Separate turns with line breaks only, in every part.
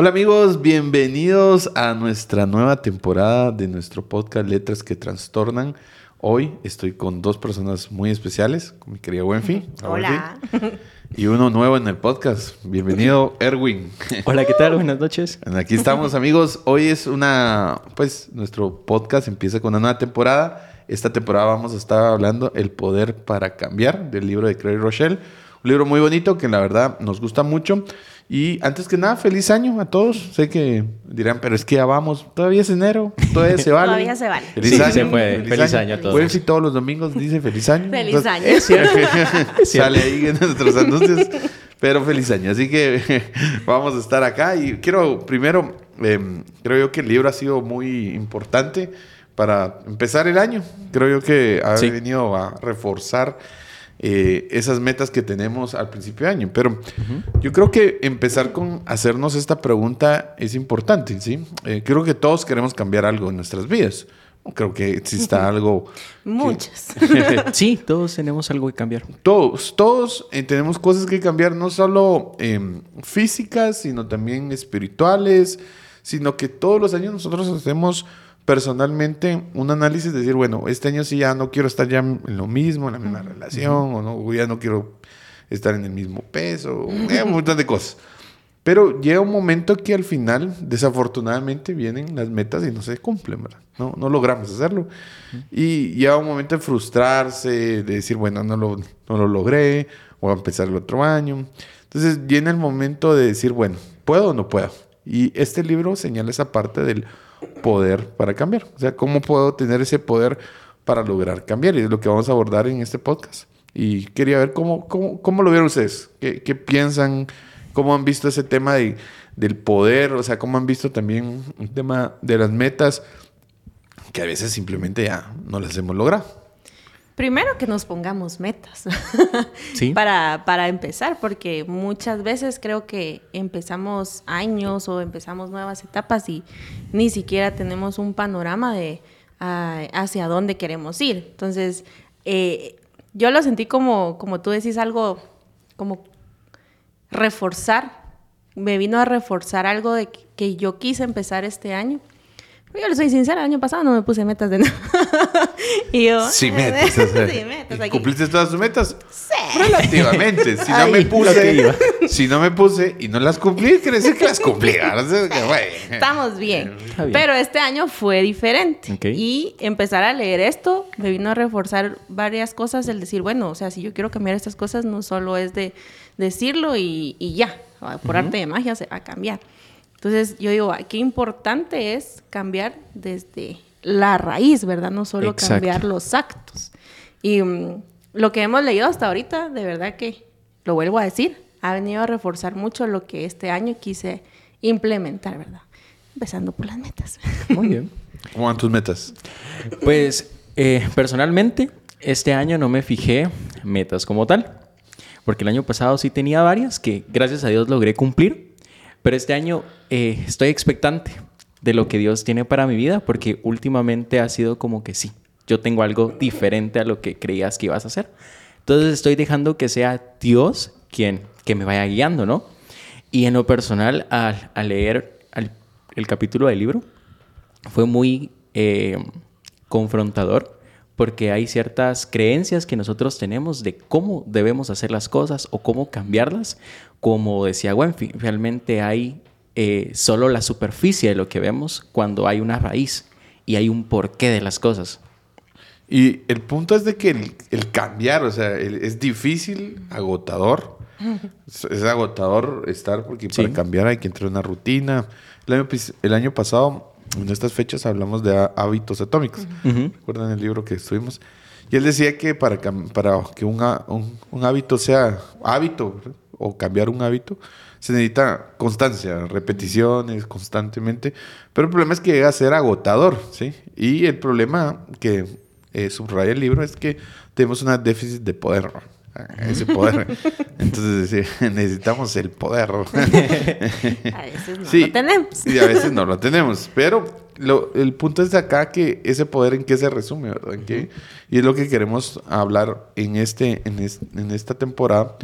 Hola amigos, bienvenidos a nuestra nueva temporada de nuestro podcast Letras que Trastornan. Hoy estoy con dos personas muy especiales, con mi querida Wenfi.
Hola.
Wenfi, y uno nuevo en el podcast. Bienvenido, Erwin.
Hola, ¿qué tal? Buenas noches.
Aquí estamos amigos. Hoy es una, pues nuestro podcast empieza con una nueva temporada. Esta temporada vamos a estar hablando El Poder para Cambiar del libro de Craig Rochelle. Un libro muy bonito que la verdad nos gusta mucho. Y antes que nada, feliz año a todos. Sé que dirán, pero es que ya vamos, todavía es enero, todavía se vale.
Todavía se vale.
Feliz
Sí,
año.
se puede. Feliz año a todos.
Bueno, si todos los domingos dice feliz año.
Feliz
Entonces,
año.
Es cierto. Sale ahí en nuestros anuncios. Pero feliz año. Así que vamos a estar acá. Y quiero, primero, eh, creo yo que el libro ha sido muy importante para empezar el año. Creo yo que ha
Sí.
venido a reforzar eh, esas metas que tenemos al principio de año. Pero yo creo que empezar con hacernos esta pregunta es importante, ¿sí? Eh, creo que todos queremos cambiar algo en nuestras vidas. Creo que exista algo... que-
Muchos.
Sí, todos tenemos algo que cambiar.
todos, todos eh, tenemos cosas que cambiar, no solo em, físicas, sino también espirituales, sino que todos los años nosotros hacemos personalmente un análisis de decir, bueno, este año sí ya no quiero estar ya en lo mismo, en la misma relación, o no, ya no quiero estar en el mismo peso, eh, un montón de cosas. Pero llega un momento que al final, desafortunadamente, vienen las metas y no se cumplen, ¿verdad? No, no logramos hacerlo. Y llega un momento de frustrarse, de decir, bueno, no lo, no lo logré, voy a empezar el otro año. Entonces viene el momento de decir, bueno, ¿puedo o no puedo? Y este libro señala esa parte del poder para cambiar. O sea, ¿cómo puedo tener ese poder para lograr cambiar? Y es lo que vamos a abordar en este podcast. Y quería ver cómo, cómo, cómo lo vieron ustedes, qué, qué piensan, cómo han visto ese tema de, del poder, o sea, cómo han visto también el tema de las metas, que a veces simplemente ya no las hemos logrado.
Primero que nos pongamos metas
Sí.
para, para empezar, porque muchas veces creo que empezamos años o empezamos nuevas etapas y ni siquiera tenemos un panorama de hacia dónde queremos ir. Entonces, eh, yo lo sentí como, como tú decís, algo como reforzar, me vino a reforzar algo de que yo quise empezar este año. Yo le soy sincera, el año pasado no me puse metas de nada. y yo...
Sí, metas. o sea,
sí, metas
¿y
aquí.
¿Cumpliste todas tus metas?
Sí.
Relativamente. Si no me puse, si no me puse y no las cumplí, quiere decir que las cumplí. O sea, que, bueno.
Estamos bien. Pero este año fue diferente. Y empezar a leer esto me vino a reforzar varias cosas. El decir, bueno, o sea, si yo quiero cambiar estas cosas, no solo es de decirlo y, y ya. Por arte de magia se va a cambiar. Entonces yo digo, qué importante es cambiar desde la raíz, ¿verdad? No solo
Exacto.
cambiar los actos. Y mm, lo que hemos leído hasta ahorita, de verdad que, lo vuelvo a decir, ha venido a reforzar mucho lo que este año quise implementar, ¿verdad? Empezando por las metas.
Muy bien.
¿Cómo van tus metas?
Pues eh, personalmente, este año no me fijé metas como tal. Porque el año pasado sí tenía varias que gracias a Dios logré cumplir. Pero este año eh, estoy expectante de lo que Dios tiene para mi vida. Porque últimamente ha sido como que sí, yo tengo algo diferente a lo que creías que ibas a hacer. Entonces estoy dejando que sea Dios quien que me vaya guiando, ¿no? Y en lo personal, al, al leer el capítulo del libro, fue muy eh, confrontador porque hay ciertas creencias que nosotros tenemos de cómo debemos hacer las cosas o cómo cambiarlas. Como decía Wenfi, realmente hay eh, solo la superficie de lo que vemos cuando hay una raíz y hay un porqué de las cosas.
Y el punto es de que el, el cambiar, o sea, el- es difícil, agotador. Es, es agotador estar porque
Sí.
para cambiar hay que entrar en una rutina. El año, pis- el año pasado, en estas fechas, hablamos de há- hábitos atómicos.
Ujú.
¿Recuerdan el libro que estuvimos? Y él decía que para, para que un, un- un hábito sea hábito ¿verdad? o cambiar un hábito, se necesita constancia, repeticiones constantemente. Pero el problema es que llega a ser agotador, ¿sí? Y el problema que eh, subraya el libro es que tenemos un déficit de poder. Ese poder. Entonces sí, necesitamos el poder.
A veces no
Sí,
lo tenemos.
Y a veces no lo tenemos. Pero lo- el punto es de acá que ese poder en qué se resume, ¿verdad? ¿En qué? Y es lo que queremos hablar en, este, en, es- en esta temporada.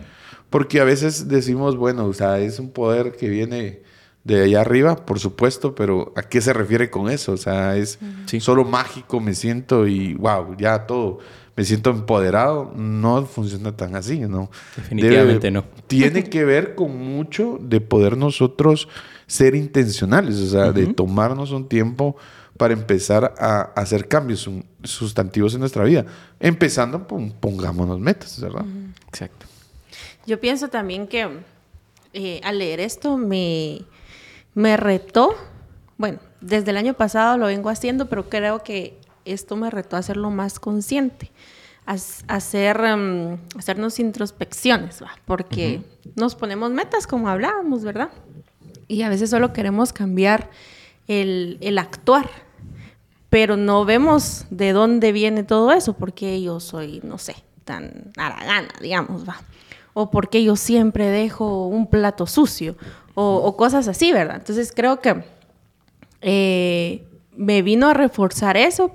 Porque a veces decimos, bueno, o sea, es un poder que viene de allá arriba, por supuesto, pero ¿a qué se refiere con eso? O sea, es
Sí.
solo mágico, me siento y wow, ya todo, me siento empoderado. No funciona tan así, ¿no?
Definitivamente no.
Tiene que ver con mucho de poder nosotros ser intencionales, o sea, de tomarnos un tiempo para empezar a hacer cambios sustantivos en nuestra vida. Empezando, pon- pongámonos metas, ¿verdad?
Exacto.
Yo pienso también que eh, al leer esto me, me retó, bueno, desde el año pasado lo vengo haciendo, pero creo que esto me retó a hacerlo más consciente, a, hacer, em, hacernos introspecciones, ¿va? porque nos ponemos metas como hablábamos, ¿verdad? Y a veces solo queremos cambiar el, el actuar, pero no vemos de dónde viene todo eso, porque yo soy, no sé, tan haragana, digamos, va. O porque yo siempre dejo un plato sucio, o, o cosas así, ¿verdad? Entonces creo que eh, me vino a reforzar eso.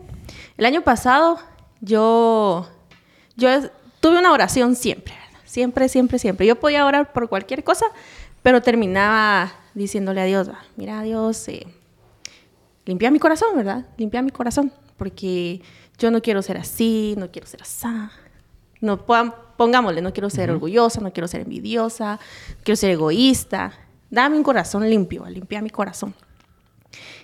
El año pasado yo, yo tuve una oración siempre, ¿verdad? Siempre, siempre, siempre. Yo podía orar por cualquier cosa, pero terminaba diciéndole a Dios, va, mira Dios, eh, limpia mi corazón, ¿verdad? Limpia mi corazón, porque yo no quiero ser así, no quiero ser así. No, pon- pongámosle, no quiero ser orgullosa, no quiero ser envidiosa, no quiero ser egoísta. Dame un corazón limpio, limpia mi corazón.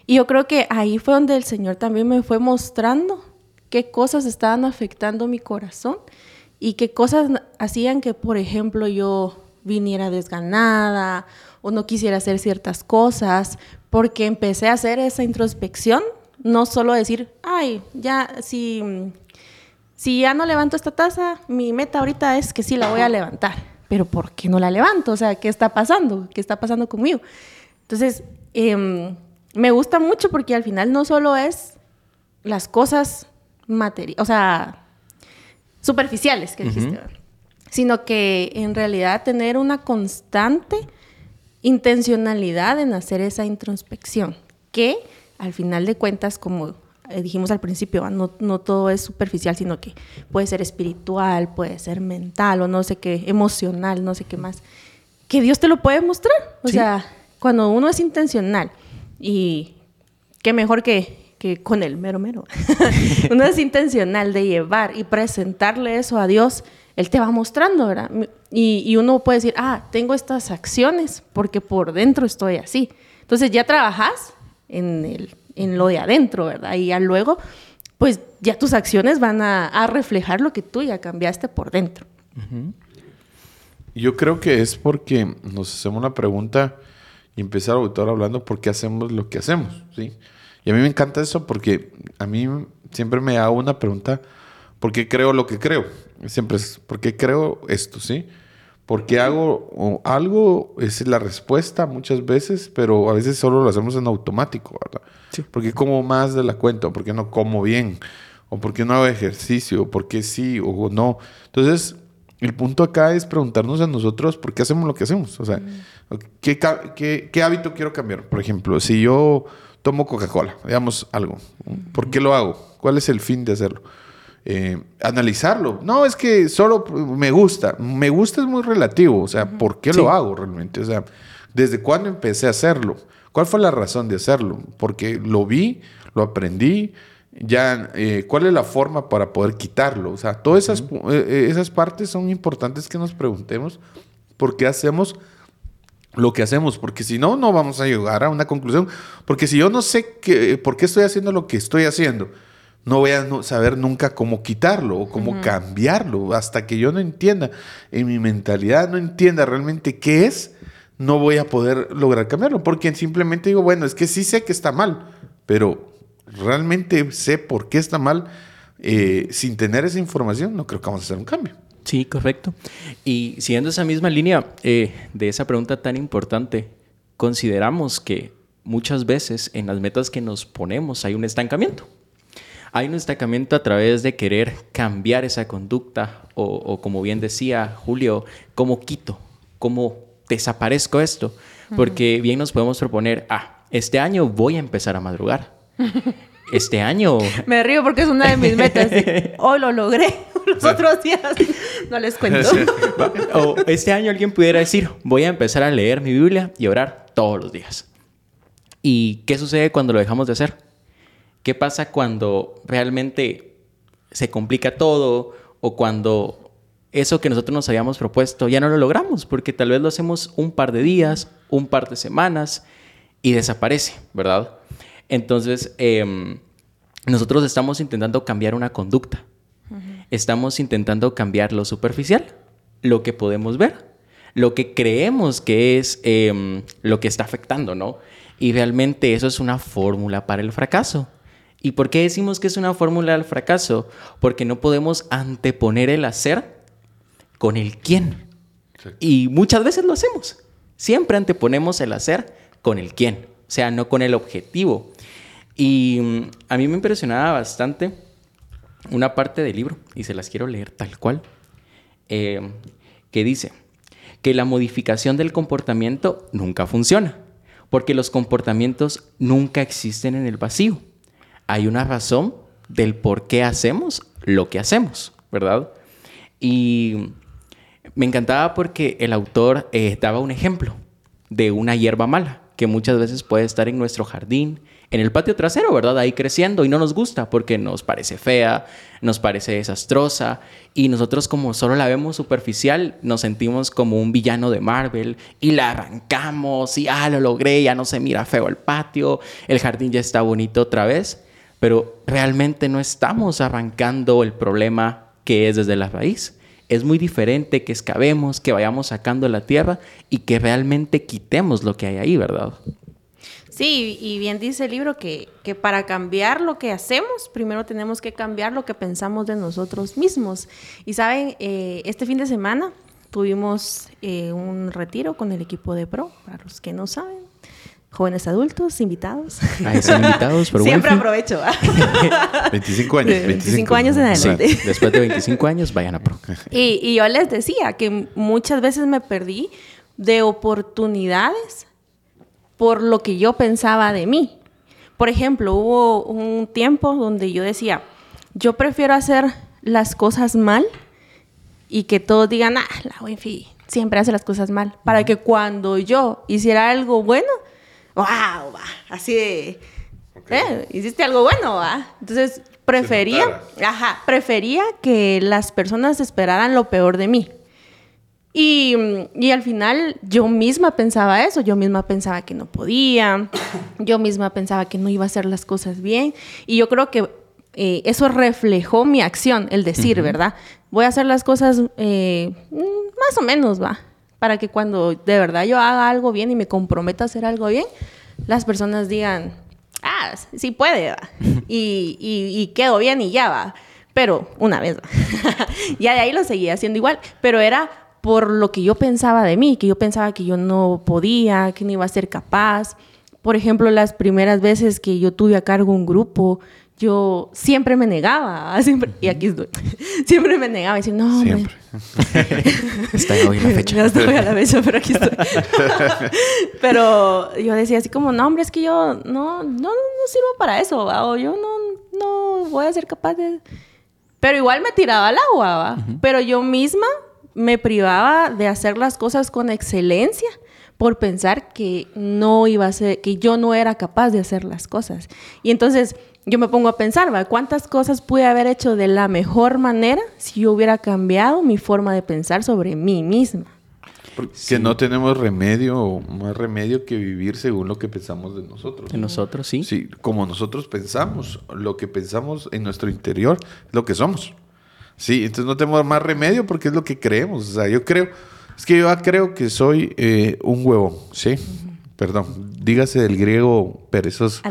Y yo creo que ahí fue donde el Señor también me fue mostrando qué cosas estaban afectando mi corazón y qué cosas hacían que, por ejemplo, yo viniera desganada o no quisiera hacer ciertas cosas, porque empecé a hacer esa introspección, no solo decir, ay, ya, si, si ya no levanto esta taza, mi meta ahorita es que sí la voy a levantar, pero ¿por qué no la levanto? O sea, ¿qué está pasando? ¿Qué está pasando conmigo? Entonces, em, me gusta mucho porque al final no solo es las cosas materiales, o sea, superficiales que dijiste, sino que en realidad tener una constante intencionalidad en hacer esa introspección, que al final de cuentas, como eh, dijimos al principio, no, no todo es superficial, sino que puede ser espiritual, puede ser mental o no sé qué, emocional, no sé qué más, que Dios te lo puede mostrar. O
Sí.
sea, cuando uno es intencional y qué mejor que, que con el mero mero. uno es intencional de llevar y presentarle eso a Dios, Él te va mostrando, ¿verdad? Y, uno puede decir, ah, tengo estas acciones porque por dentro estoy así. Entonces ya trabajas en, el, en lo de adentro, ¿verdad? Y ya luego, pues ya tus acciones van a, a reflejar lo que tú ya cambiaste por dentro.
Yo creo que es porque nos hacemos una pregunta y empieza el autor hablando por qué hacemos lo que hacemos, ¿sí? Y a mí me encanta eso porque a mí siempre me hago una pregunta, ¿por qué creo lo que creo? Siempre es, ¿por qué creo esto, sí? ¿Por qué hago algo? Es la respuesta muchas veces, pero a veces solo lo hacemos en automático, ¿verdad?
Sí.
¿Por qué como más de la cuenta? ¿O por qué no como bien? ¿O por qué no hago ejercicio? ¿O por qué sí o no? Entonces, el punto acá es preguntarnos a nosotros por qué hacemos lo que hacemos. O sea, ¿qué, ca- qué- qué hábito quiero cambiar? Por ejemplo, si yo tomo Coca-Cola, digamos algo, ¿por qué lo hago? ¿Cuál es el fin de hacerlo? Eh, analizarlo. No, es que solo me gusta. Me gusta es muy relativo. O sea, ¿por qué
Sí.
lo hago realmente? O sea, ¿desde cuándo empecé a hacerlo? ¿Cuál fue la razón de hacerlo? Porque lo vi, lo aprendí. Ya, eh, ¿cuál es la forma para poder quitarlo? O sea, todas esas, pu- eh, eh, esas partes son importantes que nos preguntemos por qué hacemos lo que hacemos, porque si no, no vamos a llegar a una conclusión. Porque si yo no sé que, por qué estoy haciendo lo que estoy haciendo, no voy a saber nunca cómo quitarlo o cómo cambiarlo. Hasta que yo no entienda, en mi mentalidad no entienda realmente qué es, no voy a poder lograr cambiarlo. Porque simplemente digo, bueno, es que sí sé que está mal, pero realmente sé por qué está mal. eh, sin tener esa información, no creo que vamos a hacer un cambio.
Sí, correcto. Y siguiendo esa misma línea eh, de esa pregunta tan importante, consideramos que muchas veces en las metas que nos ponemos hay un estancamiento. Hay un estancamiento a través de querer cambiar esa conducta o, o como bien decía Julio, ¿cómo quito? ¿Cómo desaparezco esto? Porque bien nos podemos proponer, ah, este año voy a empezar a madrugar. Este año
Me río porque es una de mis metas. Hoy lo logré. Los otros días no les cuento.
O este año alguien pudiera decir, voy a empezar a leer mi Biblia y orar todos los días. ¿Y qué sucede cuando lo dejamos de hacer? ¿Qué pasa cuando realmente se complica todo o cuando eso que nosotros nos habíamos propuesto ya no lo logramos? Porque tal vez lo hacemos un par de días, un par de semanas y desaparece, ¿verdad? Entonces, em, nosotros estamos intentando cambiar una conducta. Estamos intentando cambiar lo superficial, lo que podemos ver, lo que creemos que es em, lo que está afectando, ¿no? Y realmente eso es una fórmula para el fracaso. ¿Y por qué decimos que es una fórmula del fracaso? Porque no podemos anteponer el hacer con el quién. Y muchas veces lo hacemos. Siempre anteponemos el hacer con el quién, o sea, no con el objetivo. Y mm, a mí me impresionaba bastante una parte del libro, y se las quiero leer tal cual, eh, que dice que la modificación del comportamiento nunca funciona porque los comportamientos nunca existen en el vacío. Hay una razón del por qué hacemos lo que hacemos, ¿verdad? Y me encantaba porque el autor eh, daba un ejemplo de una hierba mala que muchas veces puede estar en nuestro jardín, en el patio trasero, ¿verdad? Ahí creciendo y no nos gusta porque nos parece fea, nos parece desastrosa y nosotros como solo la vemos superficial nos sentimos como un villano de Marvel y la arrancamos y ah, lo logré, ya no se mira feo el patio, el jardín ya está bonito otra vez, pero realmente no estamos arrancando el problema que es desde la raíz. Es muy diferente que excavemos, que vayamos sacando la tierra y que realmente quitemos lo que hay ahí, ¿verdad?
Sí, y bien dice el libro que, para cambiar lo que hacemos, primero tenemos que cambiar lo que pensamos de nosotros mismos. Y saben, eh, este fin de semana tuvimos eh, un retiro con el equipo de Pro, para los que no saben. Jóvenes adultos, invitados.
Ahí son invitados, pero
Siempre aprovecho.
25 años.
25, años en adelante.
después de 25 años, vayan a Pro.
Y, y yo les decía que muchas veces me perdí de oportunidades por lo que yo pensaba de mí. Por ejemplo, hubo un tiempo donde yo decía, yo prefiero hacer las cosas mal y que todos digan, ah, la Winfi siempre hace las cosas mal, para que cuando yo hiciera algo bueno, wow, va, así de, eh, hiciste algo bueno, va. Entonces prefería, ajá, prefería que las personas esperaran lo peor de mí. Y, y, al final yo misma pensaba eso, yo misma pensaba que no podía, yo misma pensaba que no iba a hacer las cosas bien. Y yo creo que eh, eso reflejó mi acción, el decir, ¿verdad? Voy a hacer las cosas eh, mm, más o menos, va, para que cuando de verdad yo haga algo bien y me comprometa a hacer algo bien, las personas digan, ah, sí puede, va. Y, y, y quedo bien y ya va. Pero una vez, ya de ahí lo seguía haciendo igual, pero era por lo que yo pensaba de mí, que yo pensaba que yo no podía, que no iba a ser capaz. Por ejemplo, las primeras veces que yo tuve a cargo un grupo, yo siempre me negaba, siempre, y aquí estoy, siempre me negaba, y decir, no, siempre.
Está hoy la fecha.
A la fecha, pero aquí estoy. pero yo decía así como, no, hombre, es que yo no, no, no sirvo para eso, o yo no, no voy a ser capaz de... Pero igual me tiraba al agua, ¿va? pero yo misma me privaba de hacer las cosas con excelencia por pensar que no iba a ser, que yo no era capaz de hacer las cosas. Y entonces yo me pongo a pensar, ¿va? ¿cuántas cosas pude haber hecho de la mejor manera si yo hubiera cambiado mi forma de pensar sobre mí misma?
Porque no tenemos remedio, más remedio que vivir según lo que pensamos de nosotros.
De nosotros, sí.
Sí, como nosotros pensamos, lo que pensamos en nuestro interior, lo que somos. Sí, entonces no tenemos más remedio porque es lo que creemos. O sea, yo creo, es que yo creo que soy eh, un huevo, ¿sí? Perdón, dígase del griego perezoso.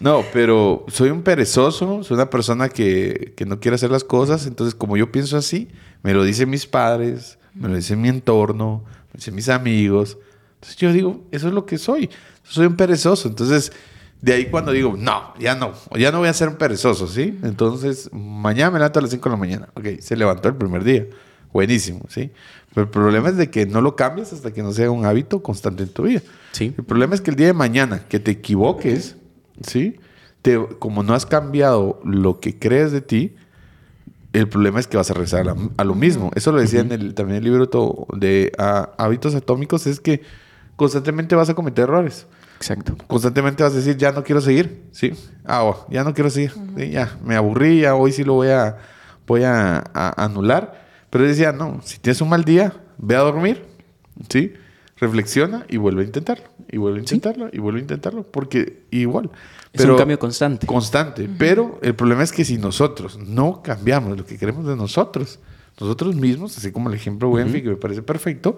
no, pero soy un perezoso, soy una persona que, que, no quiere hacer las cosas, entonces como yo pienso así, me lo dicen mis padres, me lo dicen mi entorno, me dicen mis amigos. Entonces yo digo, eso es lo que soy, soy un perezoso. Entonces de ahí cuando digo, no, ya no, ya no voy a ser un perezoso, ¿sí? Entonces, mañana me levanto a las 5 de la mañana. Ok, se levantó el primer día. Buenísimo, ¿sí? Pero el problema es de que no lo cambies hasta que no sea un hábito constante en tu vida.
Sí.
El problema es que el día de mañana que te equivoques, ¿sí? Te, como no has cambiado lo que crees de ti, el problema es que vas a regresar a, la- a lo mismo. Eso lo decía en el, también el libro de ah, Hábitos Atómicos, es que constantemente vas a cometer errores.
Exacto.
Constantemente vas a decir, ya no quiero seguir, ¿sí? Ah, oh, ya no quiero seguir, sí, ya, me aburrí, ya hoy sí lo voy a, voy a, a anular. Pero decía, no, si tienes un mal día, ve a dormir, ¿sí? Reflexiona y vuelve a intentarlo, y vuelve a intentarlo, y vuelve a intentarlo, porque igual.
Es un cambio constante.
Constante. Pero el problema es que si nosotros no cambiamos lo que queremos de nosotros, nosotros mismos, así como el ejemplo Wenfi, que me parece perfecto,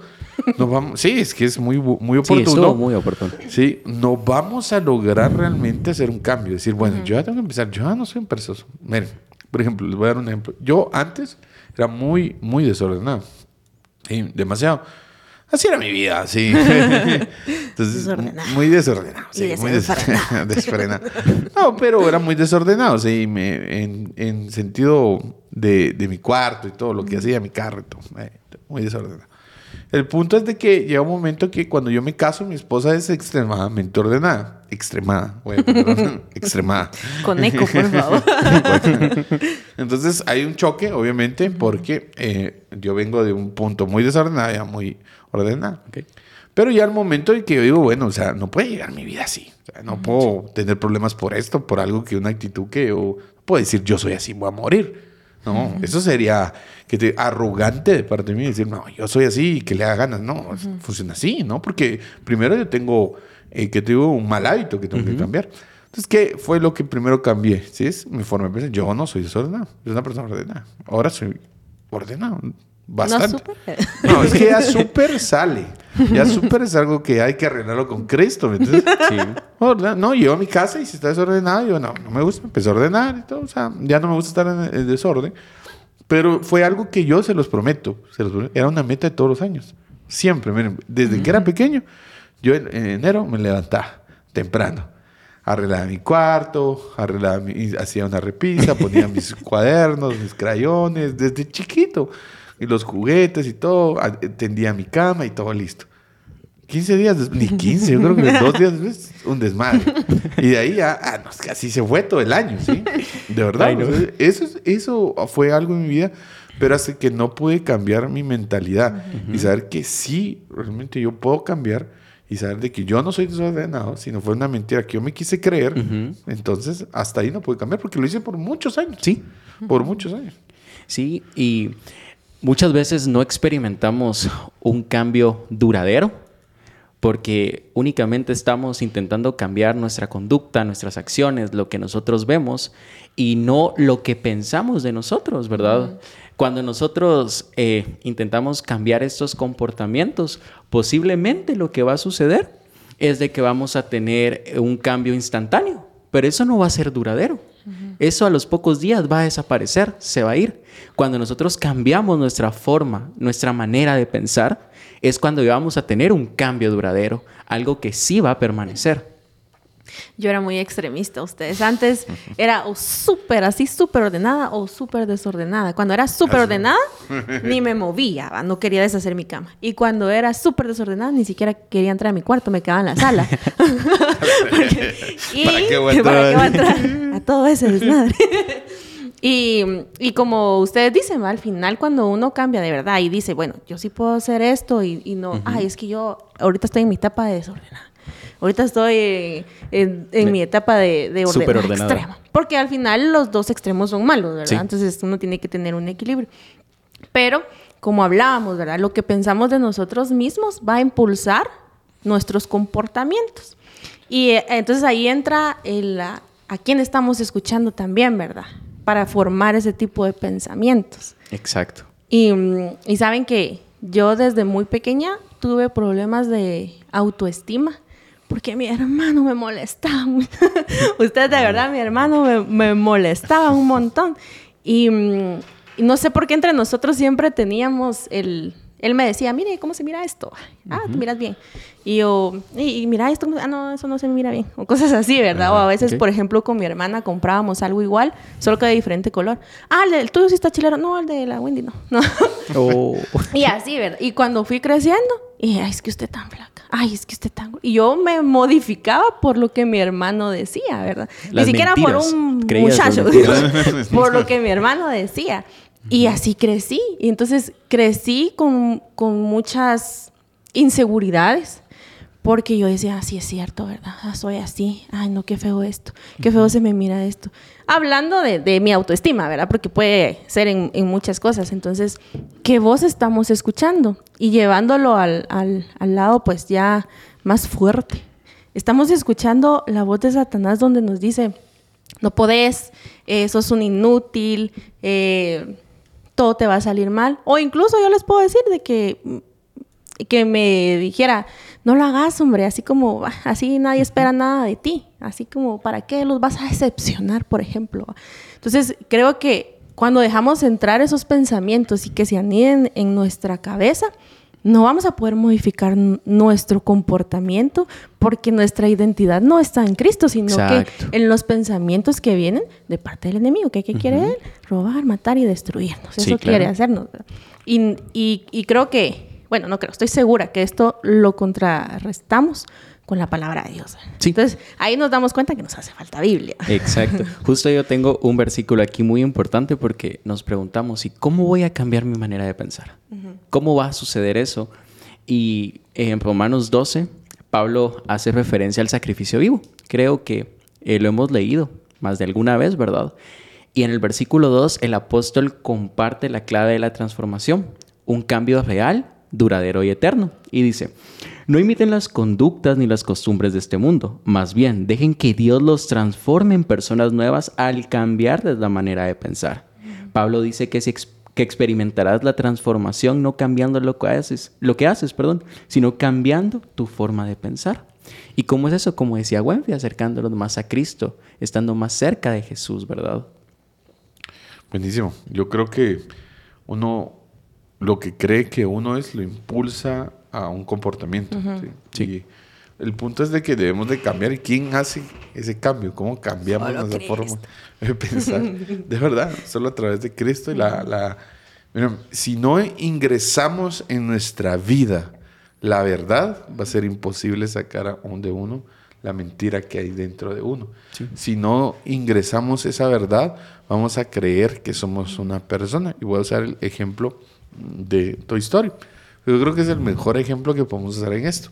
nos vamos, sí, es que es muy, muy
Sí,
oportuno.
estuvo muy oportuno.
Sí, no vamos a lograr realmente hacer un cambio. Decir, bueno, yo ya tengo que empezar, yo ya no soy un perezoso. Miren, por ejemplo, les voy a dar un ejemplo. Yo antes era muy, muy desordenado. Sí, demasiado. Así era mi vida, sí. Entonces,
Desordenado.
muy desordenado. Sí,
Y
muy
desenfrenado.
desenfrenado. No, pero era muy desordenado, sí, me- en, en sentido de, de mi cuarto y todo, lo que hacía, mi carro y todo. eh, muy desordenado. El punto es de que llega un momento que cuando yo me caso, mi esposa es extremadamente ordenada. Extremada, bueno, perdón, extremada.
Con eco, por favor.
Entonces hay un choque, obviamente, porque eh, yo vengo de un punto muy desordenado, ya muy ordenado.
Ok.
Pero ya al momento en que yo digo, bueno, o sea, no puede llegar mi vida así. O sea, no puedo tener problemas por esto, por algo que una actitud que yo puedo decir, yo soy así, voy a morir. No, eso sería que te, arrogante de parte de mí decir, no, yo soy así y que le haga ganas. No, funciona así, ¿no? Porque primero yo tengo, eh, que tengo un mal hábito que tengo que cambiar. Entonces, ¿qué fue lo que primero cambié? ¿Sí? Es mi forma de pensar. Yo no soy desordenado, soy una persona ordenada. Ahora soy ordenado. Bastante.
No.
No, es que ya súper sale. Ya súper es algo que hay que arreglarlo con Cristo. ¿me entiendes?
Sí.
No, llego a mi casa y si está desordenado, yo no, no me gusta, empecé a ordenar y todo. O sea, ya no me gusta estar en el desorden. Pero fue algo que yo se los prometo. Se los prometo. Era una meta de todos los años. Siempre, miren, desde que era pequeño, yo en, en enero me levantaba temprano. Arreglaba mi cuarto, arreglaba mi- hacía una repisa, ponía mis cuadernos, mis crayones, desde chiquito. Y los juguetes y todo, tendía mi cama y todo listo. 15 días, ni 15, yo creo que dos días después, un desmadre. Y de ahí ya, ah, no, así se fue todo el año, ¿sí? De verdad.
Ay, no.
o sea, eso, es- eso fue algo en mi vida, pero hace que no pude cambiar mi mentalidad y saber que sí, realmente yo puedo cambiar y saber de que yo no soy desordenado, sino fue una mentira que yo me quise creer.
Ujú.
Entonces, hasta ahí no pude cambiar porque lo hice por muchos años.
Sí.
Por muchos años.
Sí, y muchas veces no experimentamos un cambio duradero porque únicamente estamos intentando cambiar nuestra conducta, nuestras acciones, lo que nosotros vemos y no lo que pensamos de nosotros, ¿verdad? Cuando nosotros eh, intentamos cambiar estos comportamientos, posiblemente lo que va a suceder es de que vamos a tener un cambio instantáneo, pero eso no va a ser duradero. Eso a los pocos días va a desaparecer, se va a ir. Cuando nosotros cambiamos nuestra forma, nuestra manera de pensar, es cuando vamos a tener un cambio duradero, algo que sí va a permanecer.
Yo era muy extremista, ustedes. Antes era o súper así, súper ordenada o súper desordenada. Cuando era súper ordenada, ni me movía, no quería deshacer mi cama. Y cuando era súper desordenada, ni siquiera quería entrar a mi cuarto, me quedaba en la sala. Porque- y-
¿Para qué voy a
¿para qué voy a
entrar?
entrar a todo ese desmadre? Y, y como ustedes dicen, al final cuando uno cambia de verdad y dice, bueno, yo sí puedo hacer esto y, y no, ay, es que yo ahorita estoy en mi etapa de desordenada. Ahorita estoy en, en- mi etapa de, de extrema. Porque al final los dos extremos son malos, ¿verdad?
Sí.
Entonces uno tiene que tener un equilibrio. Pero, como hablábamos, ¿verdad? Lo que pensamos de nosotros mismos va a impulsar nuestros comportamientos. Y eh, entonces ahí entra el, a, a quién estamos escuchando también, ¿verdad? Para formar ese tipo de pensamientos.
Exacto.
Y, mm, y saben que yo desde muy pequeña tuve problemas de autoestima porque mi hermano me molestaba. Ustedes de verdad, mi hermano me, molestaba un montón. Mm, y no sé por qué entre nosotros siempre teníamos el... Él me decía, mire, ¿cómo se mira esto? Ah, tú miras bien. Y yo, y, y mira esto, ah, no, eso no se mira bien. O cosas así, ¿verdad? o a veces,
ok.
por ejemplo, con mi hermana comprábamos algo igual, solo que de diferente color. Ah, el, del tuyo sí está chilero. No, el de la Wendy no. no.
Oh.
Y así, ¿verdad? Y cuando fui creciendo, y ay, es que usted tan flaca. ay, es que usted tan... Y yo me modificaba por lo que mi hermano decía, ¿verdad?
Las
Ni siquiera por un muchacho, por lo que mi hermano decía. Y así crecí. Y entonces crecí con, con muchas inseguridades. Porque yo decía, ah, sí es cierto, ¿verdad? Ah, soy así. Ay, no, qué feo esto. Qué feo se me mira esto. Hablando de, de mi autoestima, ¿verdad? Porque puede ser en, en muchas cosas. Entonces, ¿qué voz estamos escuchando? Y llevándolo al, al, al lado, pues ya más fuerte. Estamos escuchando la voz de Satanás donde nos dice, no podés, eh, sos un inútil, eh, todo te va a salir mal. O incluso yo les puedo decir de que, que me dijera, no lo hagas, hombre, así como, así nadie espera nada de ti, así como, ¿para qué los vas a decepcionar, por ejemplo? Entonces, creo que cuando dejamos entrar esos pensamientos y que se aniden en nuestra cabeza, no vamos a poder modificar nuestro comportamiento porque nuestra identidad no está en Cristo, sino
Exacto.
que en los pensamientos que vienen de parte del enemigo. que ¿Qué quiere él? Robar, matar y destruirnos.
Sí,
Eso
claro.
quiere hacernos. y- y creo que, bueno, no creo, estoy segura que esto lo contrarrestamos con la palabra de Dios. Entonces, ahí nos damos cuenta que nos hace falta Biblia.
Exacto. Justo yo tengo un versículo aquí muy importante porque nos preguntamos, ¿y cómo voy a cambiar mi manera de pensar? ¿Cómo va a suceder eso? Y en Romanos 12, Pablo hace referencia al sacrificio vivo. Creo que eh, lo hemos leído más de alguna vez, ¿verdad? Y en el versículo 2, el apóstol comparte la clave de la transformación, un cambio real, duradero y eterno. Y dice, no imiten las conductas ni las costumbres de este mundo, más bien dejen que Dios los transforme en personas nuevas al cambiarles la manera de pensar. Pablo dice que, se ex- que experimentarás la transformación no cambiando lo que haces, lo que haces, perdón, sino cambiando tu forma de pensar. ¿Y cómo es eso? Como decía Wenfi, acercándonos más a Cristo, estando más cerca de Jesús, ¿verdad?
Buenísimo. Yo creo que uno lo que cree que uno es lo impulsa a un comportamiento. ¿sí?
Sí.
Y el punto es de que debemos de cambiar. ¿Y quién hace ese cambio? ¿Cómo cambiamos
Solo
nuestra
Cristo.
forma de pensar? De verdad, solo a través de Cristo y la... la Mira, si no ingresamos en nuestra vida la verdad, va a ser imposible sacar a un de uno la mentira que hay dentro de uno. Si no ingresamos esa verdad, vamos a creer que somos una persona. Y voy a usar el ejemplo de Toy Story. Yo creo que es el mejor ejemplo que podemos usar en esto,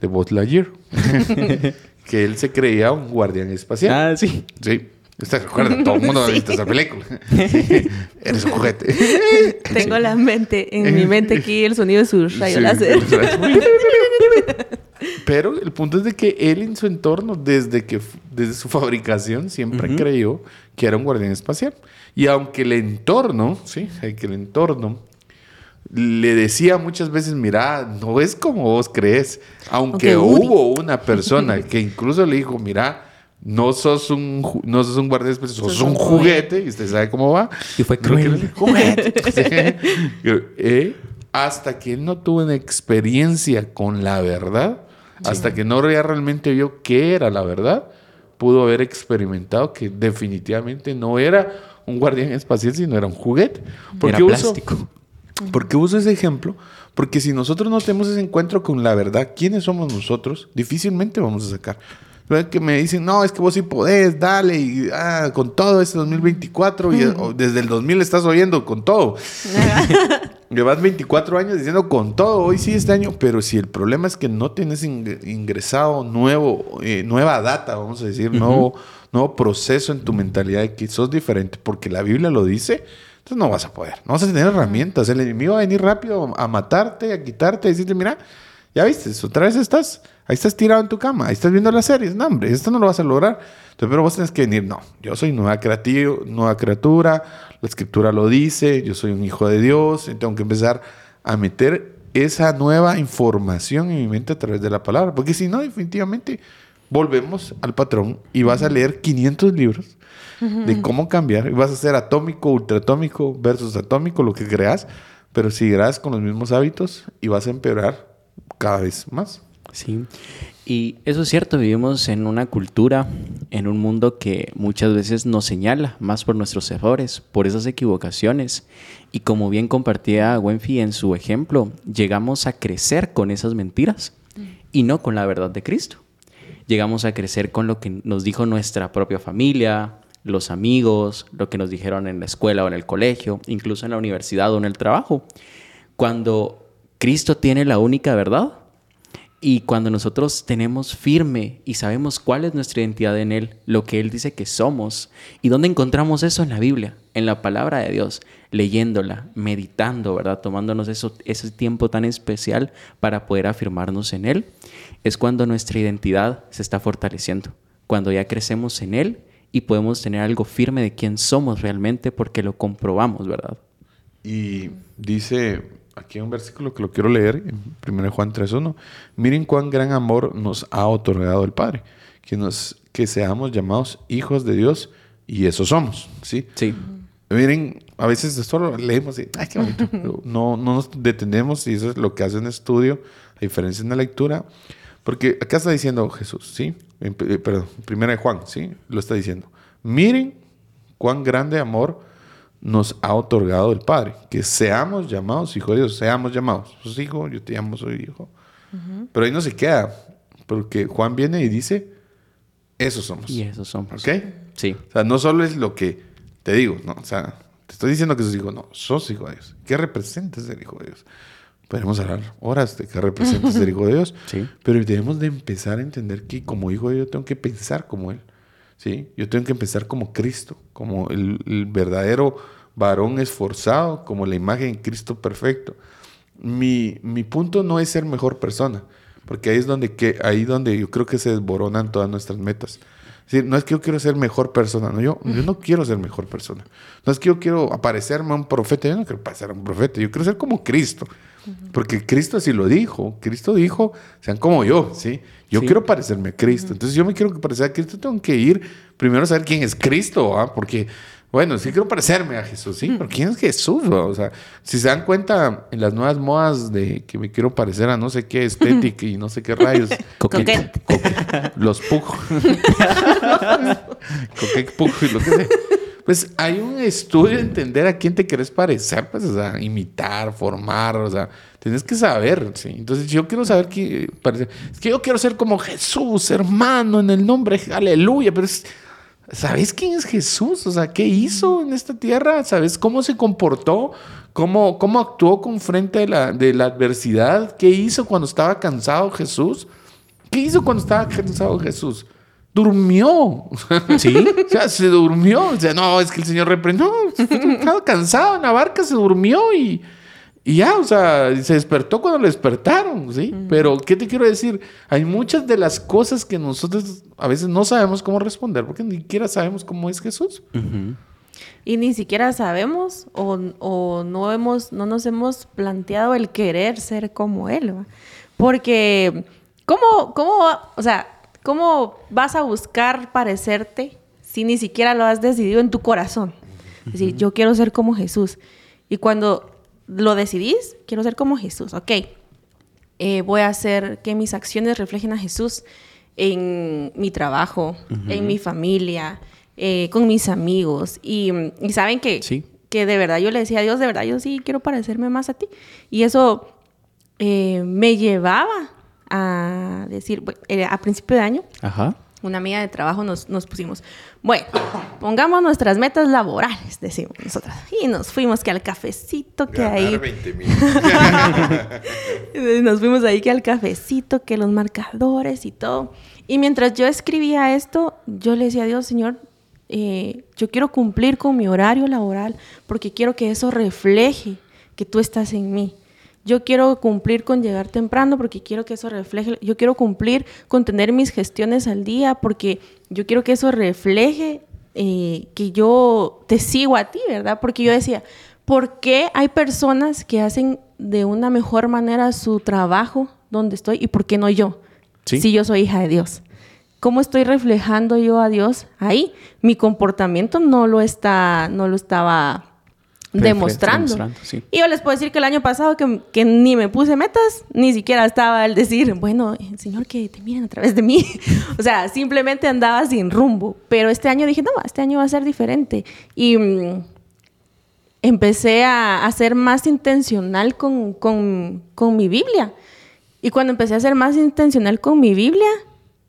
de Buzz Lightyear. que él se creía un guardián espacial.
Ah, sí.
Sí. ¿Usted recuerda? Todo el mundo ha visto esa película. Eres un juguete.
Tengo
Sí.
la mente, en mi mente aquí el sonido de su rayo
Sí,
láser.
Pero el punto es de que él en su entorno, desde, que, desde su fabricación, siempre creyó que era un guardián espacial. Y aunque el entorno, sí, eh, que el entorno le decía muchas veces, mira, no es como vos crees. Aunque hubo una persona que incluso le dijo, mira, no sos un, no sos un guardián espacial, sos,
Sos
un
un
juguete. Y usted sabe cómo va.
Y fue cruel.
juguete. Sí. Eh, hasta que él no tuvo una experiencia con la verdad, hasta que no realmente vio qué era la verdad, pudo haber experimentado que definitivamente no era un guardián espacial, sino era un juguete. ¿Por
Era
uso- ¿Por qué uso ese ejemplo? Porque si nosotros no tenemos ese encuentro con la verdad, ¿quiénes somos nosotros? Difícilmente vamos a sacar. Luego Que me dicen, no, es que vos sí podés, dale, y ah, con todo este 2024, y desde el 2000 estás oyendo con todo. Llevas 24 años diciendo con todo, hoy sí este año, pero si el problema es que no tienes ing- ingresado nuevo, eh, nueva data, vamos a decir, nuevo, nuevo proceso en tu mentalidad de que sos diferente, porque la Biblia lo dice, entonces no vas a poder, no vas a tener herramientas, el enemigo va a venir rápido a matarte, a quitarte, a decirte, mira, ya viste, otra vez estás, ahí estás tirado en tu cama, ahí estás viendo las series, no hombre, esto no lo vas a lograr. Entonces, pero vos tenés que venir, no, yo soy nueva, creativo, nueva criatura, la escritura lo dice, yo soy un hijo de Dios, y tengo que empezar a meter esa nueva información en mi mente a través de la palabra, porque si no, definitivamente volvemos al patrón y vas a leer 500 libros de cómo cambiar, y vas a ser atómico, ultratómico versus atómico, lo que creas, pero seguirás con los mismos hábitos y vas a empeorar cada vez más.
Sí, y eso es cierto, vivimos en una cultura, en un mundo que muchas veces nos señala más por nuestros errores, por esas equivocaciones. Y como bien compartía Wenfi en su ejemplo, llegamos a crecer con esas mentiras. y no con la verdad de Cristo. Llegamos a crecer con lo que nos dijo nuestra propia familia, los amigos, lo que nos dijeron en la escuela o en el colegio, incluso en la universidad o en el trabajo. Cuando Cristo tiene la única verdad, y cuando nosotros tenemos firme y sabemos cuál es nuestra identidad en Él, lo que Él dice que somos, ¿y dónde encontramos eso en la Biblia? En la palabra de Dios, leyéndola, meditando, ¿verdad? Tomándonos eso, ese tiempo tan especial para poder afirmarnos en Él, es cuando nuestra identidad se está fortaleciendo, cuando ya crecemos en Él y podemos tener algo firme de quién somos realmente porque lo comprobamos, ¿verdad?
Y dice aquí un versículo que lo quiero leer, en 1 Juan 3.1. Miren cuán gran amor nos ha otorgado el Padre, que, nos, que seamos llamados hijos de Dios y eso somos, ¿sí?
Sí.
Miren, a veces esto lo leemos y, ay, qué bonito, no, no nos detenemos y eso es lo que hace un estudio, a diferencia en la lectura, porque acá está diciendo Jesús, ¿sí? Eh, perdón, 1 Juan, ¿sí? Lo está diciendo. Miren cuán grande amor nos ha otorgado el Padre, que seamos llamados hijos de Dios, seamos llamados. Sos hijo, yo te llamo, soy hijo. Pero ahí no se queda, porque Juan viene y dice, esos somos.
Y esos somos.
¿Ok?
Sí.
O sea, no solo es lo que te digo, ¿no? O sea, te estoy diciendo que sos hijo, no, sos hijo de Dios. ¿Qué representa ser hijo de Dios? Podemos hablar horas de qué representa ser hijo de Dios,
Sí.
pero debemos de empezar a entender que como hijo de Dios tengo que pensar como Él. ¿sí? Yo tengo que empezar como Cristo, como el, el verdadero varón esforzado, como la imagen de Cristo perfecto. Mi, mi punto no es ser mejor persona, porque ahí es donde, que, ahí donde yo creo que se desboronan todas nuestras metas. Decir, no es que yo quiero ser mejor persona, no, yo, yo no quiero ser mejor persona. No es que yo quiero aparecerme a un profeta, yo no quiero parecer a un profeta, yo quiero ser como Cristo. Porque Cristo así lo dijo. Cristo dijo, sean como yo, ¿sí? Yo
Sí.
quiero parecerme a Cristo. Entonces yo me quiero parecer a Cristo, tengo que ir primero a saber quién es Cristo, ¿ah? Porque, bueno, sí quiero parecerme a Jesús, ¿sí? Pero ¿quién es Jesús? ¿va? O sea, si se dan cuenta en las nuevas modas de que me quiero parecer a no sé qué estética y no sé qué rayos.
Coquette.
Coquette. Los pug. Coquette pug y lo que sea. Pues hay un estudio de entender a quién te querés parecer, pues, o sea, imitar, formar, o sea, tienes que saber, ¿sí? Entonces, yo quiero saber qué parecer. Es que yo quiero ser como Jesús, hermano, en el nombre, aleluya, pero es, ¿sabes quién es Jesús? O sea, ¿qué hizo en esta tierra? ¿Sabes cómo se comportó? ¿Cómo, cómo actuó con frente de la, de la adversidad? ¿Qué hizo cuando estaba cansado Jesús? ¿Qué hizo cuando estaba cansado Jesús? Durmió.
Sí.
O sea, se durmió. O sea, no, es que el Señor reprendió. No, estaba cansado en la barca, se durmió y, y ya, o sea, se despertó cuando lo despertaron, ¿sí? Pero, ¿qué te quiero decir? Hay muchas de las cosas que nosotros a veces no sabemos cómo responder porque ni siquiera sabemos cómo es Jesús.
Y ni siquiera sabemos o, o no, hemos, no nos hemos planteado el querer ser como Él. ¿va? Porque, ¿cómo, cómo, va- o sea, ¿cómo vas a buscar parecerte si ni siquiera lo has decidido en tu corazón? Es decir, yo quiero ser como Jesús. Y cuando lo decidís, quiero ser como Jesús. Ok, eh, voy a hacer que mis acciones reflejen a Jesús en mi trabajo, en mi familia, eh, con mis amigos. Y, y saben que,
Sí.
que de verdad yo le decía a Dios, de verdad yo sí quiero parecerme más a ti. Y eso eh, me llevaba a decir, a principio de año,
Ajá.
Una amiga de trabajo nos, nos pusimos, bueno, pongamos nuestras metas laborales, decimos nosotras. Y nos fuimos que al cafecito, que ahí... Nos fuimos ahí que al cafecito, que los marcadores y todo. Y mientras yo escribía esto, yo le decía a Dios, Señor, eh, yo quiero cumplir con mi horario laboral porque quiero que eso refleje que tú estás en mí. Yo quiero cumplir con llegar temprano porque quiero que eso refleje, yo quiero cumplir con tener mis gestiones al día porque yo quiero que eso refleje eh, que yo te sigo a ti, ¿verdad? Porque yo decía, ¿por qué hay personas que hacen de una mejor manera su trabajo donde estoy y por qué no yo?
Sí.
Si yo soy hija de Dios. ¿Cómo estoy reflejando yo a Dios ahí? Mi comportamiento no lo está, no lo estaba demostrando.
demostrando, sí.
Y yo les puedo decir que el año pasado que, que ni me puse metas, ni siquiera estaba el decir, bueno, Señor, que te miren a través de mí. o sea, simplemente andaba sin rumbo. Pero este año dije, no, este año va a ser diferente. Y mm, empecé a, a ser más intencional con, con- con mi Biblia. Y cuando empecé a ser más intencional con mi Biblia,